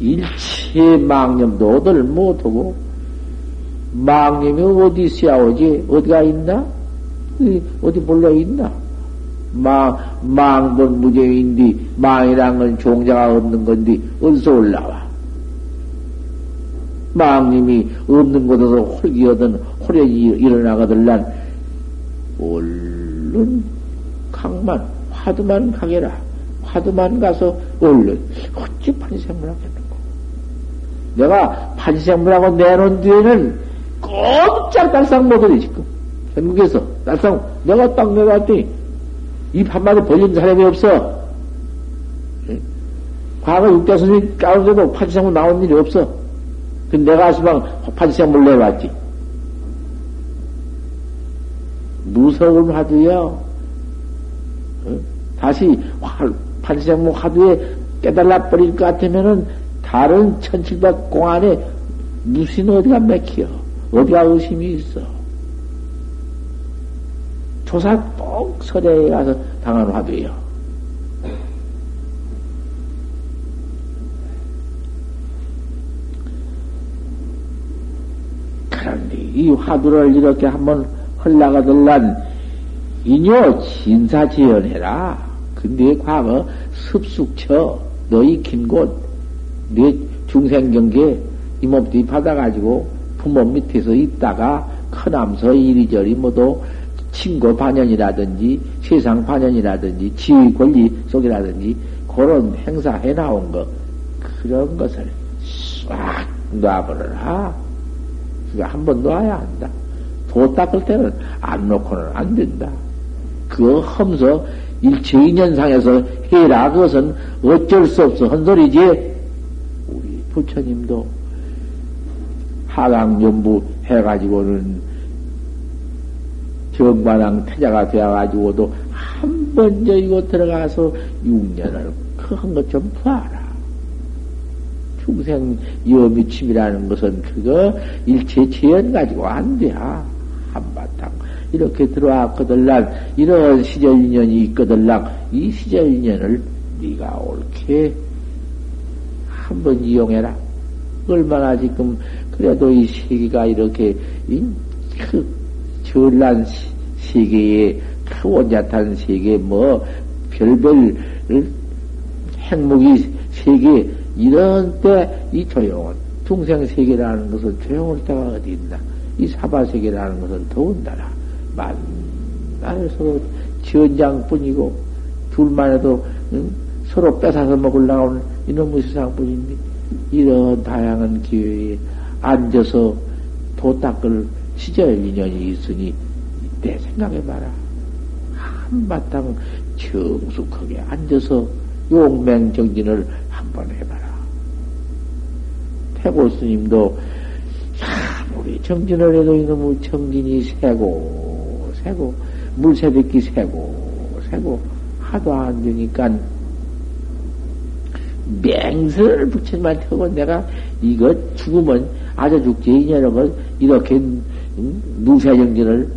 일체 망념도 얻을 못하고 망념이 어디 있어야 오지? 어디가 있나? 어디 몰려 있나? 망 망본 무죄인디 망이란 건 종자가 없는 건디 어디서 올라와? 망님이 없는 곳에서 홀기어든 홀에 일어나거들란 얼른 강만 화두만 가게라. 화두만 가서 얼른 어찌 판생물하겠는고. 내가 판생물하고 내놓은 뒤에는 꼼짝 달상 못하네 지금 전국에서 달상 내가 딱 내봤더니 입 한마디 벌린 사람이 없어 과거 육대 스님 가운데도 판생물 나온 일이 없어 그 내가 시방 판생물 내봤지. 무서운 화두요. 어? 다시 판생무 화두에 깨달아 버릴 것 같으면은 다른 천칠백 공안에 무슨 어디가 맥혀? 어디가 의심이 있어? 조사 꼭 설에 가서 당한 화두요. 이 화두를 이렇게 한번 흘러가들란 인요 진사지연해라. 근데 과거 습숙쳐 너희 긴 곳 내 중생경계 이몸뚱 받아가지고 부모 밑에서 있다가 큰암서 이리저리 모두 친구 반연이라든지 세상 반연이라든지 지위 권리 속이라든지 그런 행사해 나온 거 그런 것을 싹 놔버려라. 그게 한번 놓아야 한다. 도 닦을 때는 안 놓고는 안 된다. 그거 험서 일체 인연상에서 해라. 그것은 어쩔 수 없어. 한 소리지. 우리 부처님도 하강연부 해가지고는 정관왕 태자가 되어가지고도 한 번 저이고 들어가서 6년을 그한것좀 봐라. 중생 여미침이라는 것은 그거 일체 재현 가지고 안 돼. 한바탕. 이렇게 들어왔거들랑, 이런 시절 인연이 있거들랑, 이 시절 인연을 네가 옳게 한번 이용해라. 얼마나 지금, 그래도 이 세계가 이렇게, 이, 그, 전란 세계에, 그 원자탄 세계, 뭐, 별별 행복이 세계, 이런 때 이 조용은 중생 세계라는 것은 조용할 때가 어디 있나? 이 사바 세계라는 것은 더운다라. 만날 서로 지원장뿐이고 둘만 해도 응? 서로 뺏어서 먹으려고 하는 이놈의 세상뿐인데 이런 다양한 기회에 앉아서 도 닦을 시절 인연이 있으니 그때 생각해 봐라. 한바탕 정숙하게 앉아서 용맹 정진을 한번 해봐라. 태고 스님도 아무리 정진을 해도 이놈의 정진이 새고 새고 물새듣기 새고 새고 하도 안 되니까 맹세를 붙이만 태고 내가 이거 죽으면 아주 죽지 이녀는 이렇게 무쇠 정진을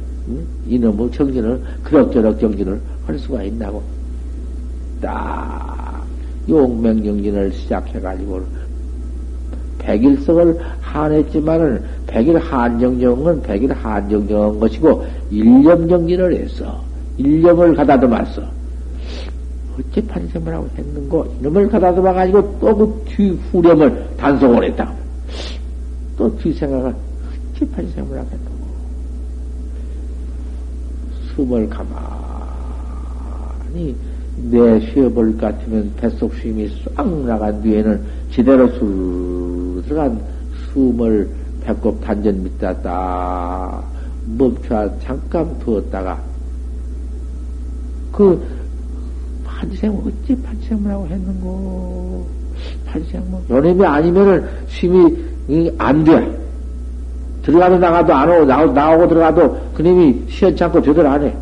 이놈의 정진을 그럭저럭 정진을 할 수가 있나고 딱 용맹 정진을 시작해가지고 백일성을 한했지만은 백일 한정정은 백일 한정정한 것이고 일념 정진을 했어. 일념을 가다듬었어. 어째 판생을 하고 했는고 이놈을 가다듬어 가지고 또 그 뒤 후렴을 단속을 했다. 또 뒤생각을 어째 판생을 하고 했는고 숨을 가만히 내 쉬어볼 것 같으면 뱃속 쉼이 싹 나간 뒤에는 지대로 술 들어간 숨을 배꼽 단전 밑에 딱 멈춰 잠깐 두었다가 그 판지생물 어찌 판지생물 하고 했는고. 판지생물. 연예비 아니면은 쉼이 안 돼. 들어가도 나가도 안 오고 나오고, 나오고 들어가도 그님이 시원찮고 제대로 안 해.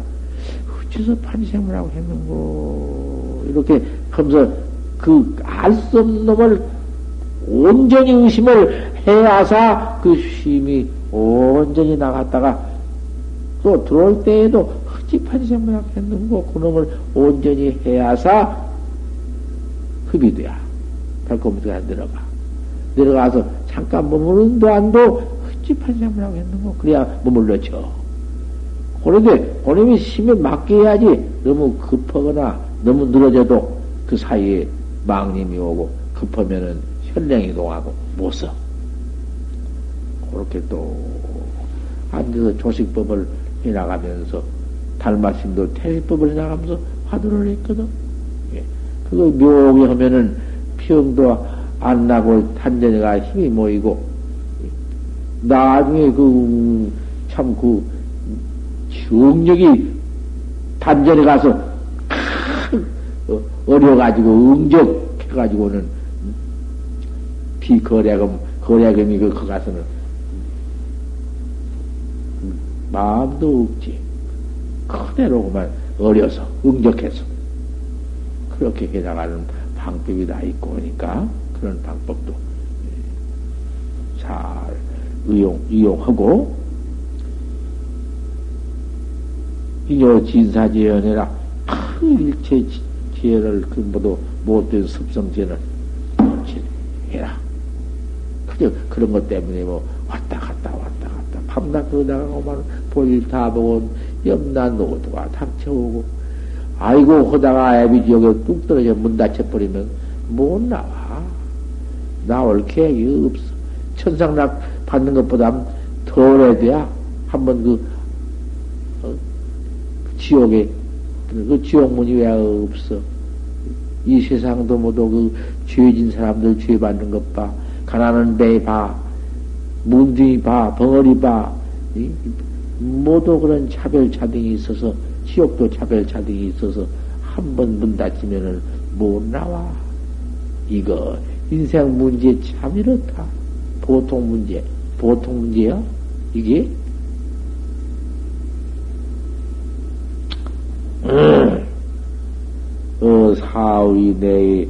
어째서 판지생물 하고 했는고 이렇게 하면서 그 알 수 없는 놈을 온전히 의심을 해야사 그 쉼이 온전히 나갔다가 또 들어올 때에도 흡집하지 생각했는고 그놈을 온전히 해야사 흡이 돼야 발꿈치가 안 들어가 내려가서 잠깐 머무른 도안도 흡집하지 생각했는고 그래야 머물러져 그런데 그놈이 심에 맞게 해야지 너무 급하거나 너무 늘어져도 그 사이에 망님이 오고 급하면은 현령이 동하고 못 써. 그렇게 또 앉아서 조식법을 해나가면서 달마심도 태식법을 해나가면서 화두를 했거든. 예. 그거 묘하게 하면은 병도 안 나고 탄전이가 힘이 모이고 나중에 그 참그 그 정력이 단전에 가서 어, 어려가지고 응적해가지고는 비거래금 거래금이 그, 그 가서는 마음도 없지. 그대로 그만 어려서, 응적해서. 그렇게 해나가는 방법이 다 있고 그러니까 그런 방법도 잘 이용, 이용하고, 이요 진사지연이라 그 일체 지혜를 그 모두 못된 습성지혜를 해라. 그저 그런 것 때문에 뭐 왔다 갔다 왔다 갔다 밤낮 그러다가 볼일 다 보고 염나 노도가 닥쳐오고 아이고 하다가 애비 지역에 뚝 떨어져 문 닫혀버리면 못 나와. 나올 계획이 없어. 천상락 받는 것보다 덜해야 돼야 한번 그, 어, 지옥에, 그 지옥문이 왜 없어? 이 세상도 모두 그 죄진 사람들 죄 받는 것 봐. 가난한 배 봐. 문둥이 봐. 벙어리 봐. 모두 그런 차별차등이 있어서, 지옥도 차별차등이 있어서, 한 번 문 닫히면은 못 나와. 이거, 인생 문제 참 이렇다. 보통 문제. 보통 문제야? 이게? 음. 어, 사위 내,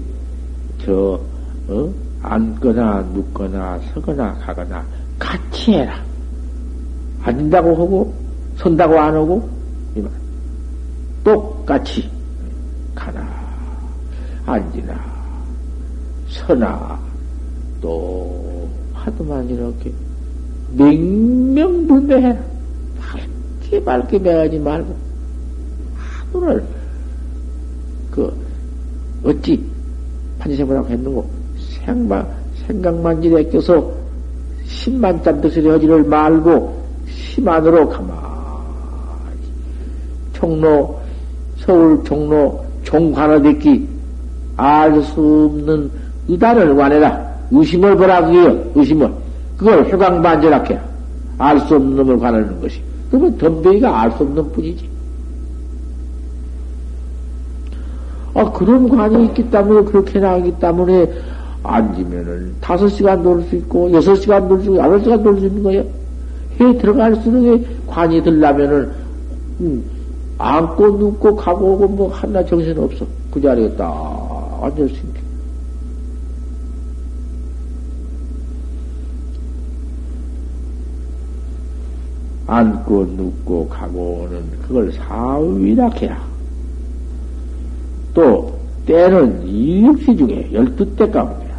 저, 어? 앉거나, 눕거나, 서거나, 가거나, 같이 해라. 앉는다고 하고, 선다고 안 하고, 이만. 똑같이 가나, 앉으나, 서나, 또, 하도만 이렇게, 명명불매해라. 밝게 밝게 매하지 말고, 하도를, 그, 어찌 판지생물하고 했는고, 생각, 생각만 일에 껴서 십만짠 뜻을 하지를 말고, 심 안으로 가만히, 종로, 서울 종로 종관어듣기 알 수 없는 의단을 관해라. 의심을 보라, 그게요, 의심을. 그걸 휴강반절하게 알수 없는 놈을 관하는 것이. 그러면 덤베이가 알 수 없는 뿐이지. 아, 그런 관이 있기 때문에, 그렇게 나가기 때문에, 앉으면은 다섯 시간 놀 수 있고, 여섯 시간 놀 수 있고, 여덟 시간 놀 수 있는 거예요. 해 들어갈수록 관이 들라면은, 음, 앉고 눕고 가고 오고 뭐 하나 정신 없어. 그 자리에 딱 앉을 수 있게. 앉고 눕고 가고 오는 그걸 사위락해라. 또 때는 일육시 중에 열두 때 가운데야.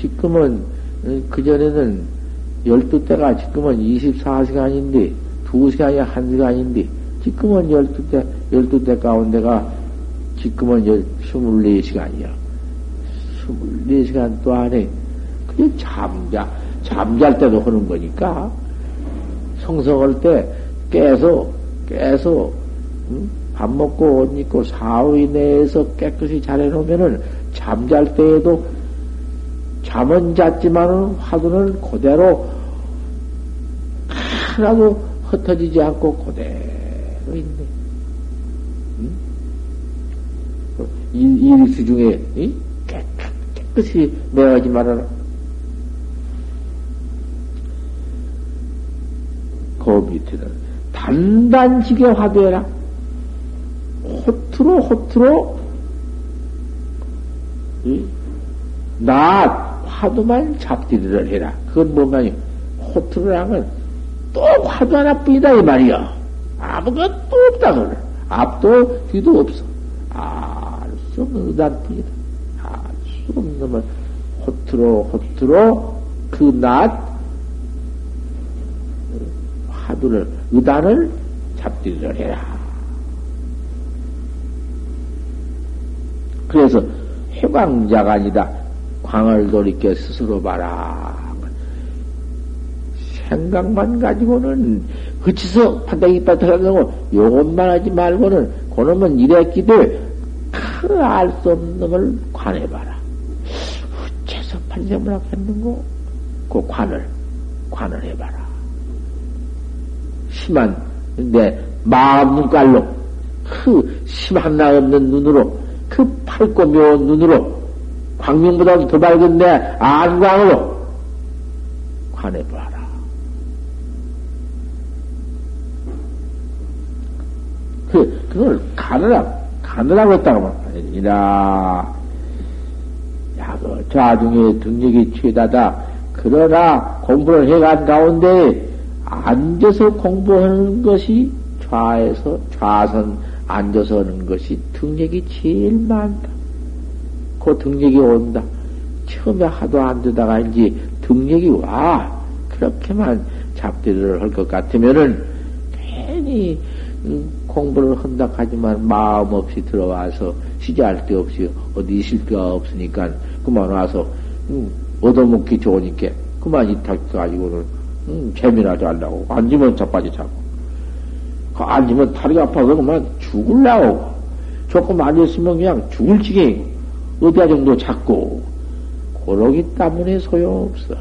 지금은 어, 그전에는 열두 때가 지금은 24시간인데 2시간이 1시간인데 지금은 열두 때 열두 때 가운데가 지금은 24시간이야. 24시간 또 안에 그게 잠자 잠잘 때도 하는 거니까 성성할 때 깨서 깨서 응? 밥 먹고 옷 입고 사위 내에서 깨끗이 잘해놓으면은 잠잘 때에도 잠은 잤지만은 화두는 그대로 하나도 흩어지지 않고 그대로 있네. 응? 이일수 중에 응? 깨끗, 깨끗이 말아 그 밑에는 단단지게 화두해라. 호트로 호트로 낮 화두만 잡디를 해라. 그건 뭔가요? 호트로랑은 또 화두 하나뿐이다 이 말이야. 아무것도 없다 그래. 앞도 뒤도 없어. 알수 없는 의단뿐이다. 알수 없는 놈을 호트로 호트로 그낮 화두를 의단을 잡디를 해라. 그래서 해광자가 아니다. 광을 돌이켜 스스로 봐라. 생각만 가지고는 그치서 판단이 빠뜨려고 요것만 하지 말고는 그놈은 이랬기를 알수 없는 놈을 관해봐라. 어째서 판정을 하겠는고? 그 관을, 관을 해봐라. 심한 내 마음 눈깔로 그 심한 나 없는 눈으로 그 밝고 묘한 눈으로 광명보다 더 밝은 내 안광으로 관해봐라. 그, 그걸 가느라, 가느라고 했다고 말이니라. 야, 그 자중에 등력이 최다다. 그러나 공부를 해간 가운데 앉아서 공부하는 것이 좌에서 좌선 앉아서 하는 것이 등력이 제일 많다. 그 등력이 온다. 처음에 하도 안 되다가 이제 등력이 와. 그렇게만 잡대를 할 것 같으면은 괜히 공부를 한다 하지만 마음 없이 들어와서 시작할 데 없이 어디 있을 데가 없으니까 그만 와서 음, 얻어먹기 좋으니까 그만 이탁 가지고는 음, 재미나지 않라고 앉으면 자빠지 자고 그 앉으면 다리가 아파서 그만 죽을라고. 조금 앉았으면 그냥 죽을 지경이고, 어디가 정도 잡고, 그러기 때문에 소용없어.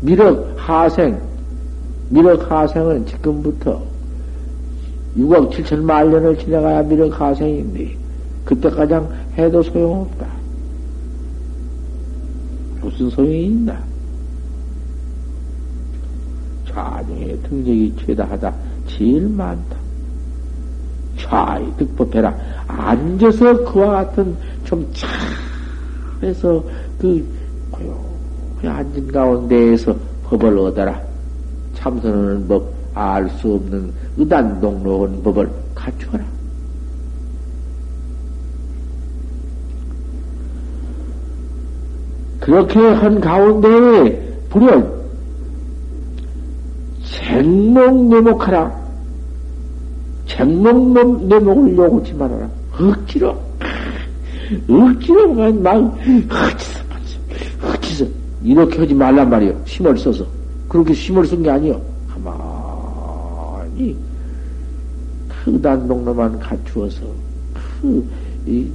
미륵 하생, 미륵 하생은 지금부터 6억 7천만 년을 지나가야 미륵 하생인데, 그때까지 해도 소용없다. 무슨 소용이 있나? 자중에 등력이 최다하다. 제일 많다. 좌이 득법해라. 앉아서 그와 같은 좀 잘해서 그 고요히 앉은 가운데에서 법을 얻어라. 참선하는 법, 알 수 없는 의단동로한 법을 갖추어라. 그렇게 한 가운데에 불여 생목 내목하라. 생목 내목을 요구치 말아라. 억지로, 억지로만 막, 억지서, 억지서. 이렇게 하지 말란 말이요. 힘을 써서. 그렇게 힘을 쓴 게 아니요. 가만히, 크단 동로만 갖추어서, 그, 이,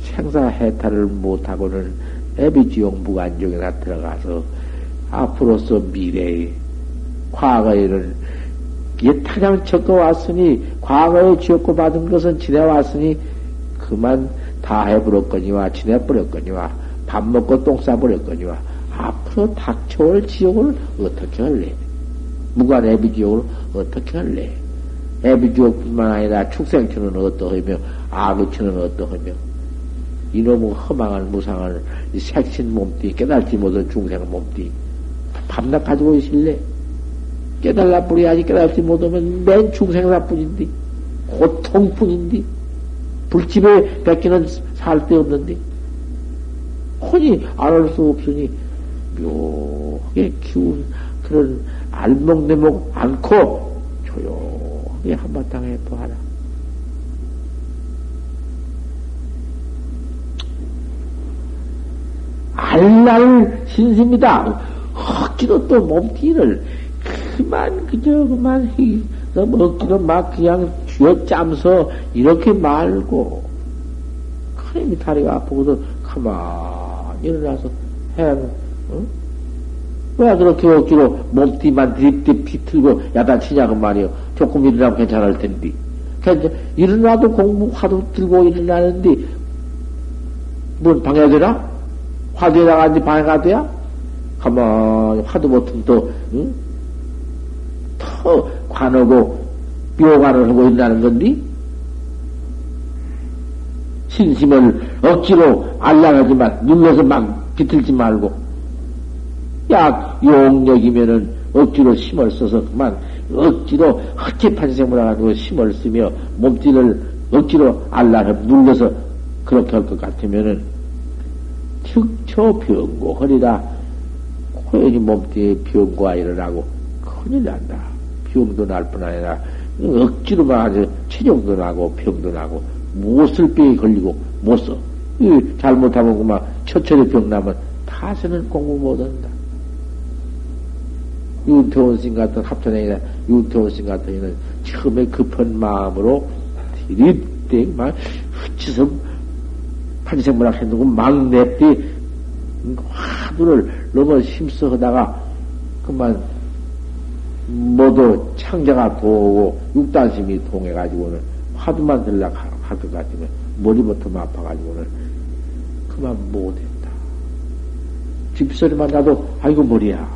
생사 해탈을 못하고는 애비지용 무관중에나 들어가서, 앞으로서 미래에 과거에는 이 타장 쳤고 왔으니 과거에 지었고 받은 것은 지내왔으니 그만 다 해버렸거니와 지내버렸거니와 밥 먹고 똥 싸버렸거니와 앞으로 닥쳐올 지옥을 어떻게 할래? 무관 애비 지옥을 어떻게 할래? 애비 지옥뿐만 아니라 축생처는 어떠하며 악의처는 어떠하며 이놈의 허망한 무상한 색신 몸띠 깨달지 못한 중생 몸띠 밤낮 가지고 있을래? 깨달라 뿌려야지 깨달지 못하면 맨 중생사 뿐인데 고통뿐인데 불집에 뺏기는 살 데 없는데 혼이 안할수 없으니 묘하게 키운 그런 알목내목 않고 조용히 한바탕에 보아라. 알날 신심이다. 헛기도 또 몸띠를 그만 그저 그만 먹기도 막 그냥 쥐어짜면서 이렇게 말고 카님이 다리가 아프고도 가만히 일어나서 행 응? 왜 그렇게 억지로 몸띠만 드립디 비틀고 야단치냐고 말이요. 조금 일어나면 괜찮을 텐데. 그러니까 일어나도 공부 화두 들고 일어나는데 뭔 방해되나? 화두에 나가는데 방해가 돼야? 화두 보통 또, 응? 더 관하고 묘관을 하고 일어나는 건데? 신심을 억지로 알량하지만 눌러서 막 비틀지 말고 약 용력이면은 억지로 심을 써서 그만 억지로 헛짓한 생물을 가지고 심을 쓰며 몸띠를 억지로 알라를 눌러서 그렇게 할 것 같으면은 특초 병고 허리라 고연히 몸띠에 병고가 일어나고 큰일 난다. 병도 날 뿐 아니라 억지로만 아주 체력도 나고 병도 나고 무엇을 뼈에 걸리고 못 써. 잘못하면 그만 처철에 병 나면 타세는 공부 못한다. 윤태원 씨 같은 합천행이나 윤태원 씨 같은 이는 처음에 급한 마음으로 디립대막 흩치서 판생문학 했는고 막 냅디 화두를 너무 힘써 하다가 그만 모두 창자가 도고 육단심이 통해가지고는 화두만 들락 할 것 같으면 머리부터 아파가지고는 그만 못했다. 집소리만 나도 아이고 머리야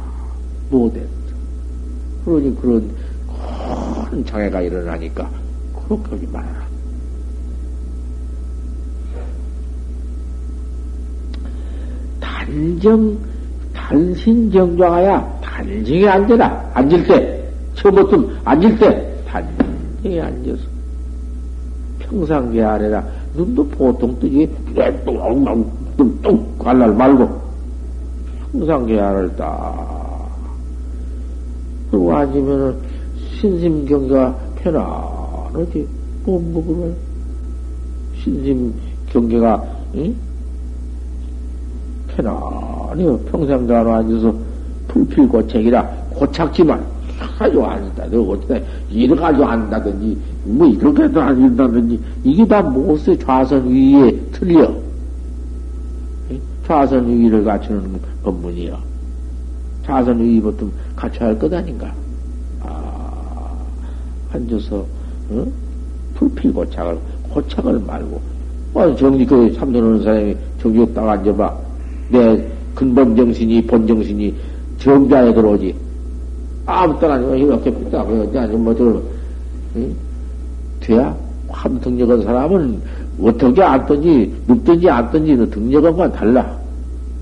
못했다. 그러니 그런 큰 장애가 일어나니까 그렇게 하지 말아라. 단정, 단신정좌야 단정에 앉아라. 앉을 때, 처음부터 앉을 때, 단정에 앉아서. 평상계 아래라. 눈도 보통 뜨지, 뚝뚝 갈날 말고. 평상계 아래를 딱 그리고 앉으면은 신심경계가 편안하지. 뭐, 뭐, 그래. 신심경계가, 응? 편안해요. 평생자로 앉아서 풀필고책이라 고착지만. 너 어디다 이를 가지고 앉다든지, 뭐 이렇게 해도 앉는다든지, 이게 다 못세 좌선 위에 틀려. 좌선 위를 갖추는 법문이요. 자선 위부터 갖춰야 할 것 아닌가? 아, 앉아서, 어? 불필 고착을, 고착을 말고, 어, 정리, 그, 참선하는 사람이 정지 딱 앉아봐. 내 근본 정신이, 본 정신이 정자에 들어오지. 아무 때나 아니면 이렇게 딱, 아니면 뭐, 저, 응? 돼야? 한 등력한 사람은 어떻게 앉든지, 눕든지 앉든지, 너 등력한건 달라.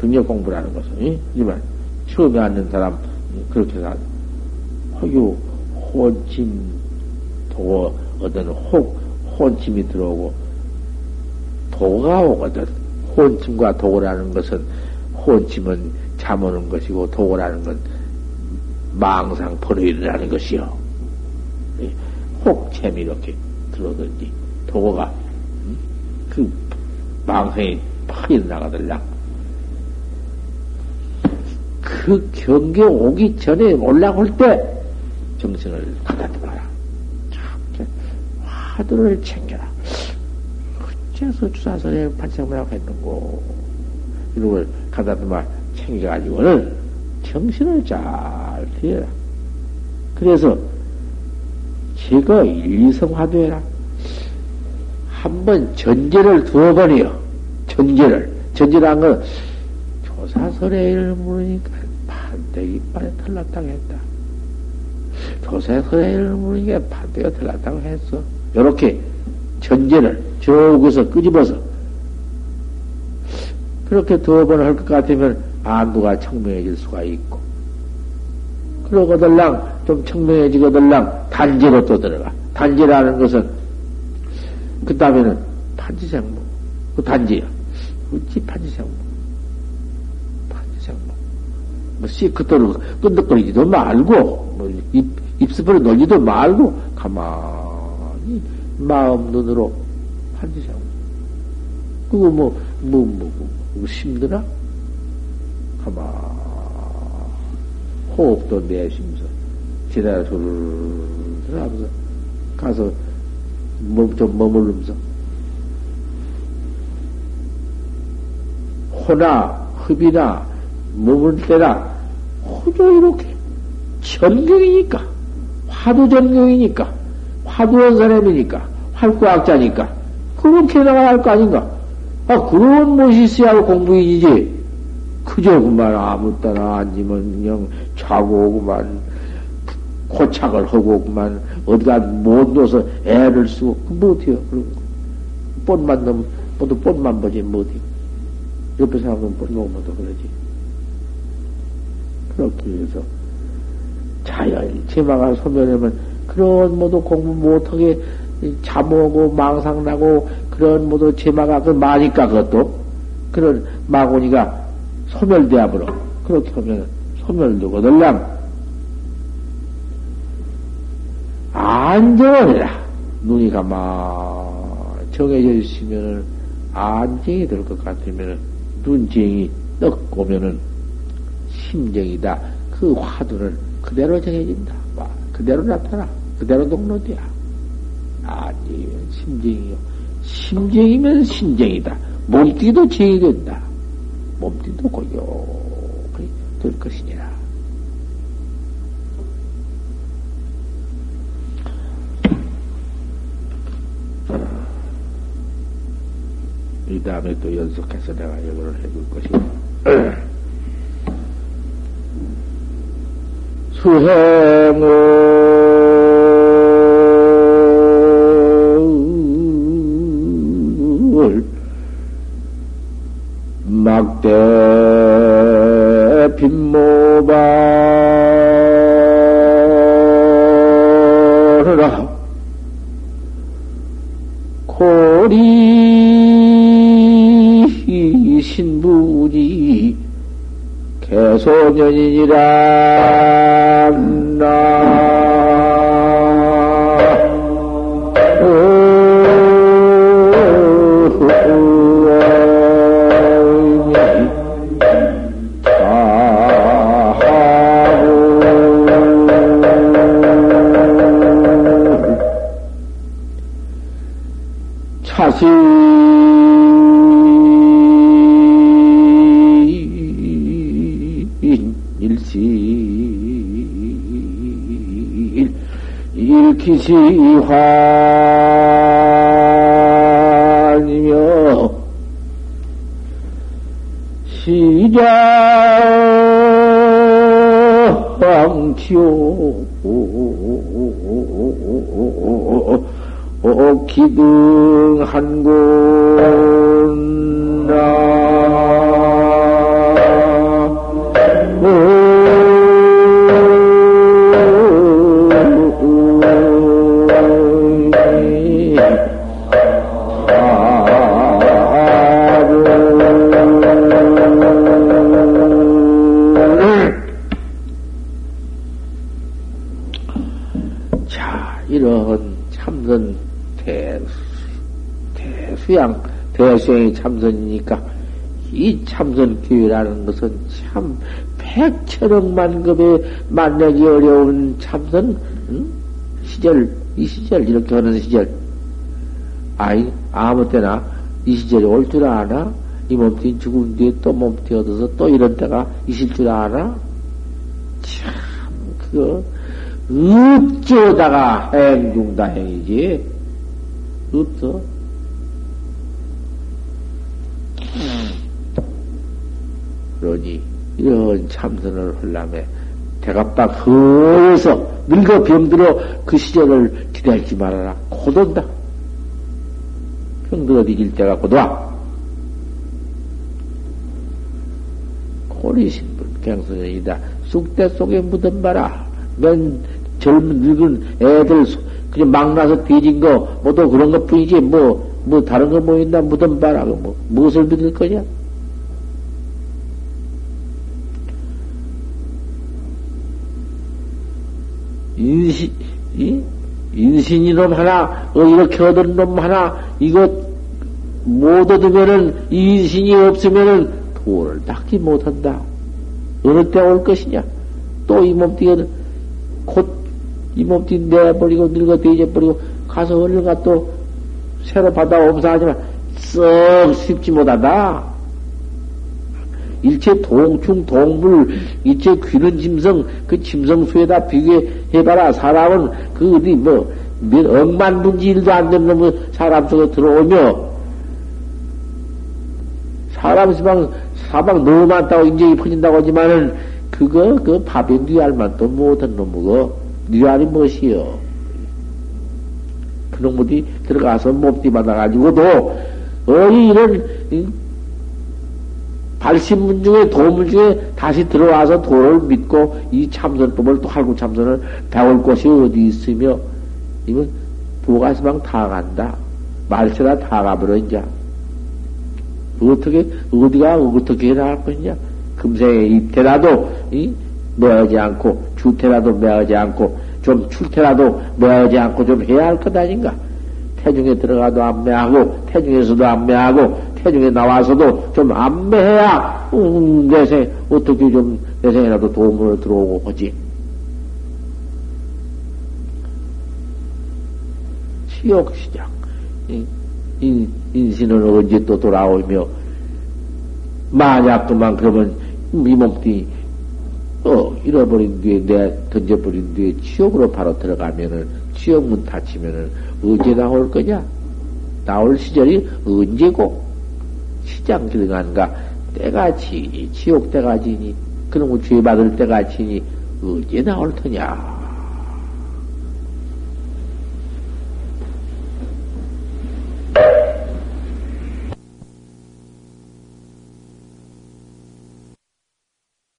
등력 공부라는 것은, 응? 하지만, 처음에 앉는 사람, 그렇게 해서, 허유, 혼침, 도, 어떤 혹, 혼침이 들어오고, 도가 오거든. 혼침과 도라는 것은, 혼침은 잠오는 것이고, 도라는 건 망상 버려일어나는 것이요. 혹챔이 이렇게 들어오든지, 도가, 그 망상이 팍 일어나가들라. 그 경계 오기 전에 올라올 때 정신을 가다듬어라. 화두를 챙겨라. 어째서 주사선에 반창문하고 했는고. 이런 걸 가다듬어 챙겨가지고는 정신을 잘 들여라. 그래서 제거 일성화되라. 한번 전제를 두어 번이요. 전제를. 전제란 건 조사설애를 물으니까 반대기 빨에 털났다고 했다. 조사설애를 물으니까 반대가 털났다고 했어. 요렇게 전제를 저기서 끄집어서 그렇게 두어 번 할 것 같으면 안부가 청명해질 수가 있고 그러고들랑 좀 청명해지고들랑 단지로 또 들어가. 단지라는 것은 그 다음에는 판지생모. 그 단지야. 어찌 판지생모. 판지생모. 뭐 시크도로 끈덕거리지도 말고 뭐 입, 입습으로 놀지도 말고 가만히 마음 눈으로 판지생모. 그거 뭐, 뭐, 뭐, 뭐 힘드나? 가만 호흡도 내쉬면서 기다려 두르르 하면서 가서 좀 머물면서 호나 흡이나 머물 때나 호조 이렇게 전경이니까 화두 전경이니까 화두원 사람이니까 활구학자니까 그렇게 나가야 할 거 아닌가? 아 그런 것이 있어야 공부이지. 그저 그만 아무 때나 앉으면 그냥 자고 오구만 고착을 하고 오구만 어디가 못 넣어서 애를 쓰고 그 못해요. 그런 거. 뻔만 넣으면 모두 뻔만 보지 못해. 옆에 사람은 뻔 놓으면 도 그러지. 그렇게 해서 자연히 제마가 소멸하면 그런 모두 공부 못하게 잠오고 망상나고 그런 모두 제마가 그 마니까 그것도 그런 마고니가 소멸되어버려. 그렇게 하면 소멸되고 늘랑 안정을 해라. 눈이 가만 정해져 있으면은 안정이 될 것 같으면은 눈쟁이 떡 오면은 심정이다. 그 화두는 그대로 정해진다. 그대로 나타나. 그대로 동로돼야. 아니면 심정이요. 심정이면 심정이다. 몸띠도 정이 된다. 몸뚱이도 고요히 될 것이니라. 이 다음에 또 연속해서 내가 이거를 해볼 것이고. [CLEARS THROAT] 수행을 기시환이며 시장티오 기등 것은 참 백천억 만급의 만나기 어려운 참선 응? 시절 이 시절 이렇게 하는 시절 아이 아무 때나 이 시절이 올 줄 아나 이 몸뚱이 죽은 뒤에 또 몸뚱이 얻어서 또 이런 때가 있을 줄 아나 참 그거 어쩌다가 행중다행이지? 없어. 그러니 이런 하려면 대갑박 허에서 늙어 병들어 그 시절을 기다리지 말아라. 곧온다. 병들어 뒤질 때가 곧 와. 고리신분 갱소년이다. 쑥대 속에 묻은 바라. 맨 젊은 늙은 애들 그냥 막 나서 뒤진 거 모두 그런 것 뿐이지 뭐뭐 뭐 다른 거 뭐 있나 묻은 바라. 뭐 무엇을 믿을 거냐? 인신, 이? 인신이놈 하나, 어, 이렇게 얻은 놈 하나, 이것 못 얻으면은, 인신이 없으면은, 도를 닦지 못한다. 어느 때 올 것이냐? 또 이 몸뚱이는 곧 이 몸뚱이 내버리고 늙어 뒤져버리고 가서 얼른가 또 새로 받아 옴사하지만 썩 쉽지 못하다. 일체 동충, 동물, 일체 귀는 짐승, 그 짐승 수에다 비교해봐라. 사람은 그 어디 뭐, 몇 억만 분지 일도 안 되는 놈 사람 속에 들어오며, 사람 시방, 사방 너무 많다고 인정이 퍼진다고 하지만은, 그거, 그 밥에 뉘알만 또 못한 놈이고, 뉘알이 무엇이요? 그놈들이 들어가서 몸띠 받아가지고도, 어이, 이런, 발신문 중에 도문 중에 다시 들어와서 도를 믿고 이 참선법을 또 할구 참선을 배울 곳이 어디 있으며 이건 부가시방 다 간다. 말세다 다 가버려 이제 어떻게 어디가 어떻게 나갈 것이냐? 금생에 입태라도 이 매하지 않고 주태라도 매하지 않고 좀 출태라도 매하지 않고 좀 해야 할 것 아닌가? 태중에 들어가도 안 매하고 태중에서도 안 매하고 태중에 나와서도 좀 안매해야, 음, 내생, 어떻게 좀, 내생이라도 도움을 들어오고 하지. 치욕시장. 인, 인신은 언제 또 돌아오며, 만약 그만 그러면 이 몸뚱이, 어, 잃어버린 뒤에, 내 던져버린 뒤에 치욕으로 바로 들어가면은, 치욕문 닫히면은, 언제 나올 거냐? 나올 시절이 언제고? 시장 들어간가 때가 지니 지옥 때가 지니 그놈의 죄 받을 때가 지니 어째 나올 터냐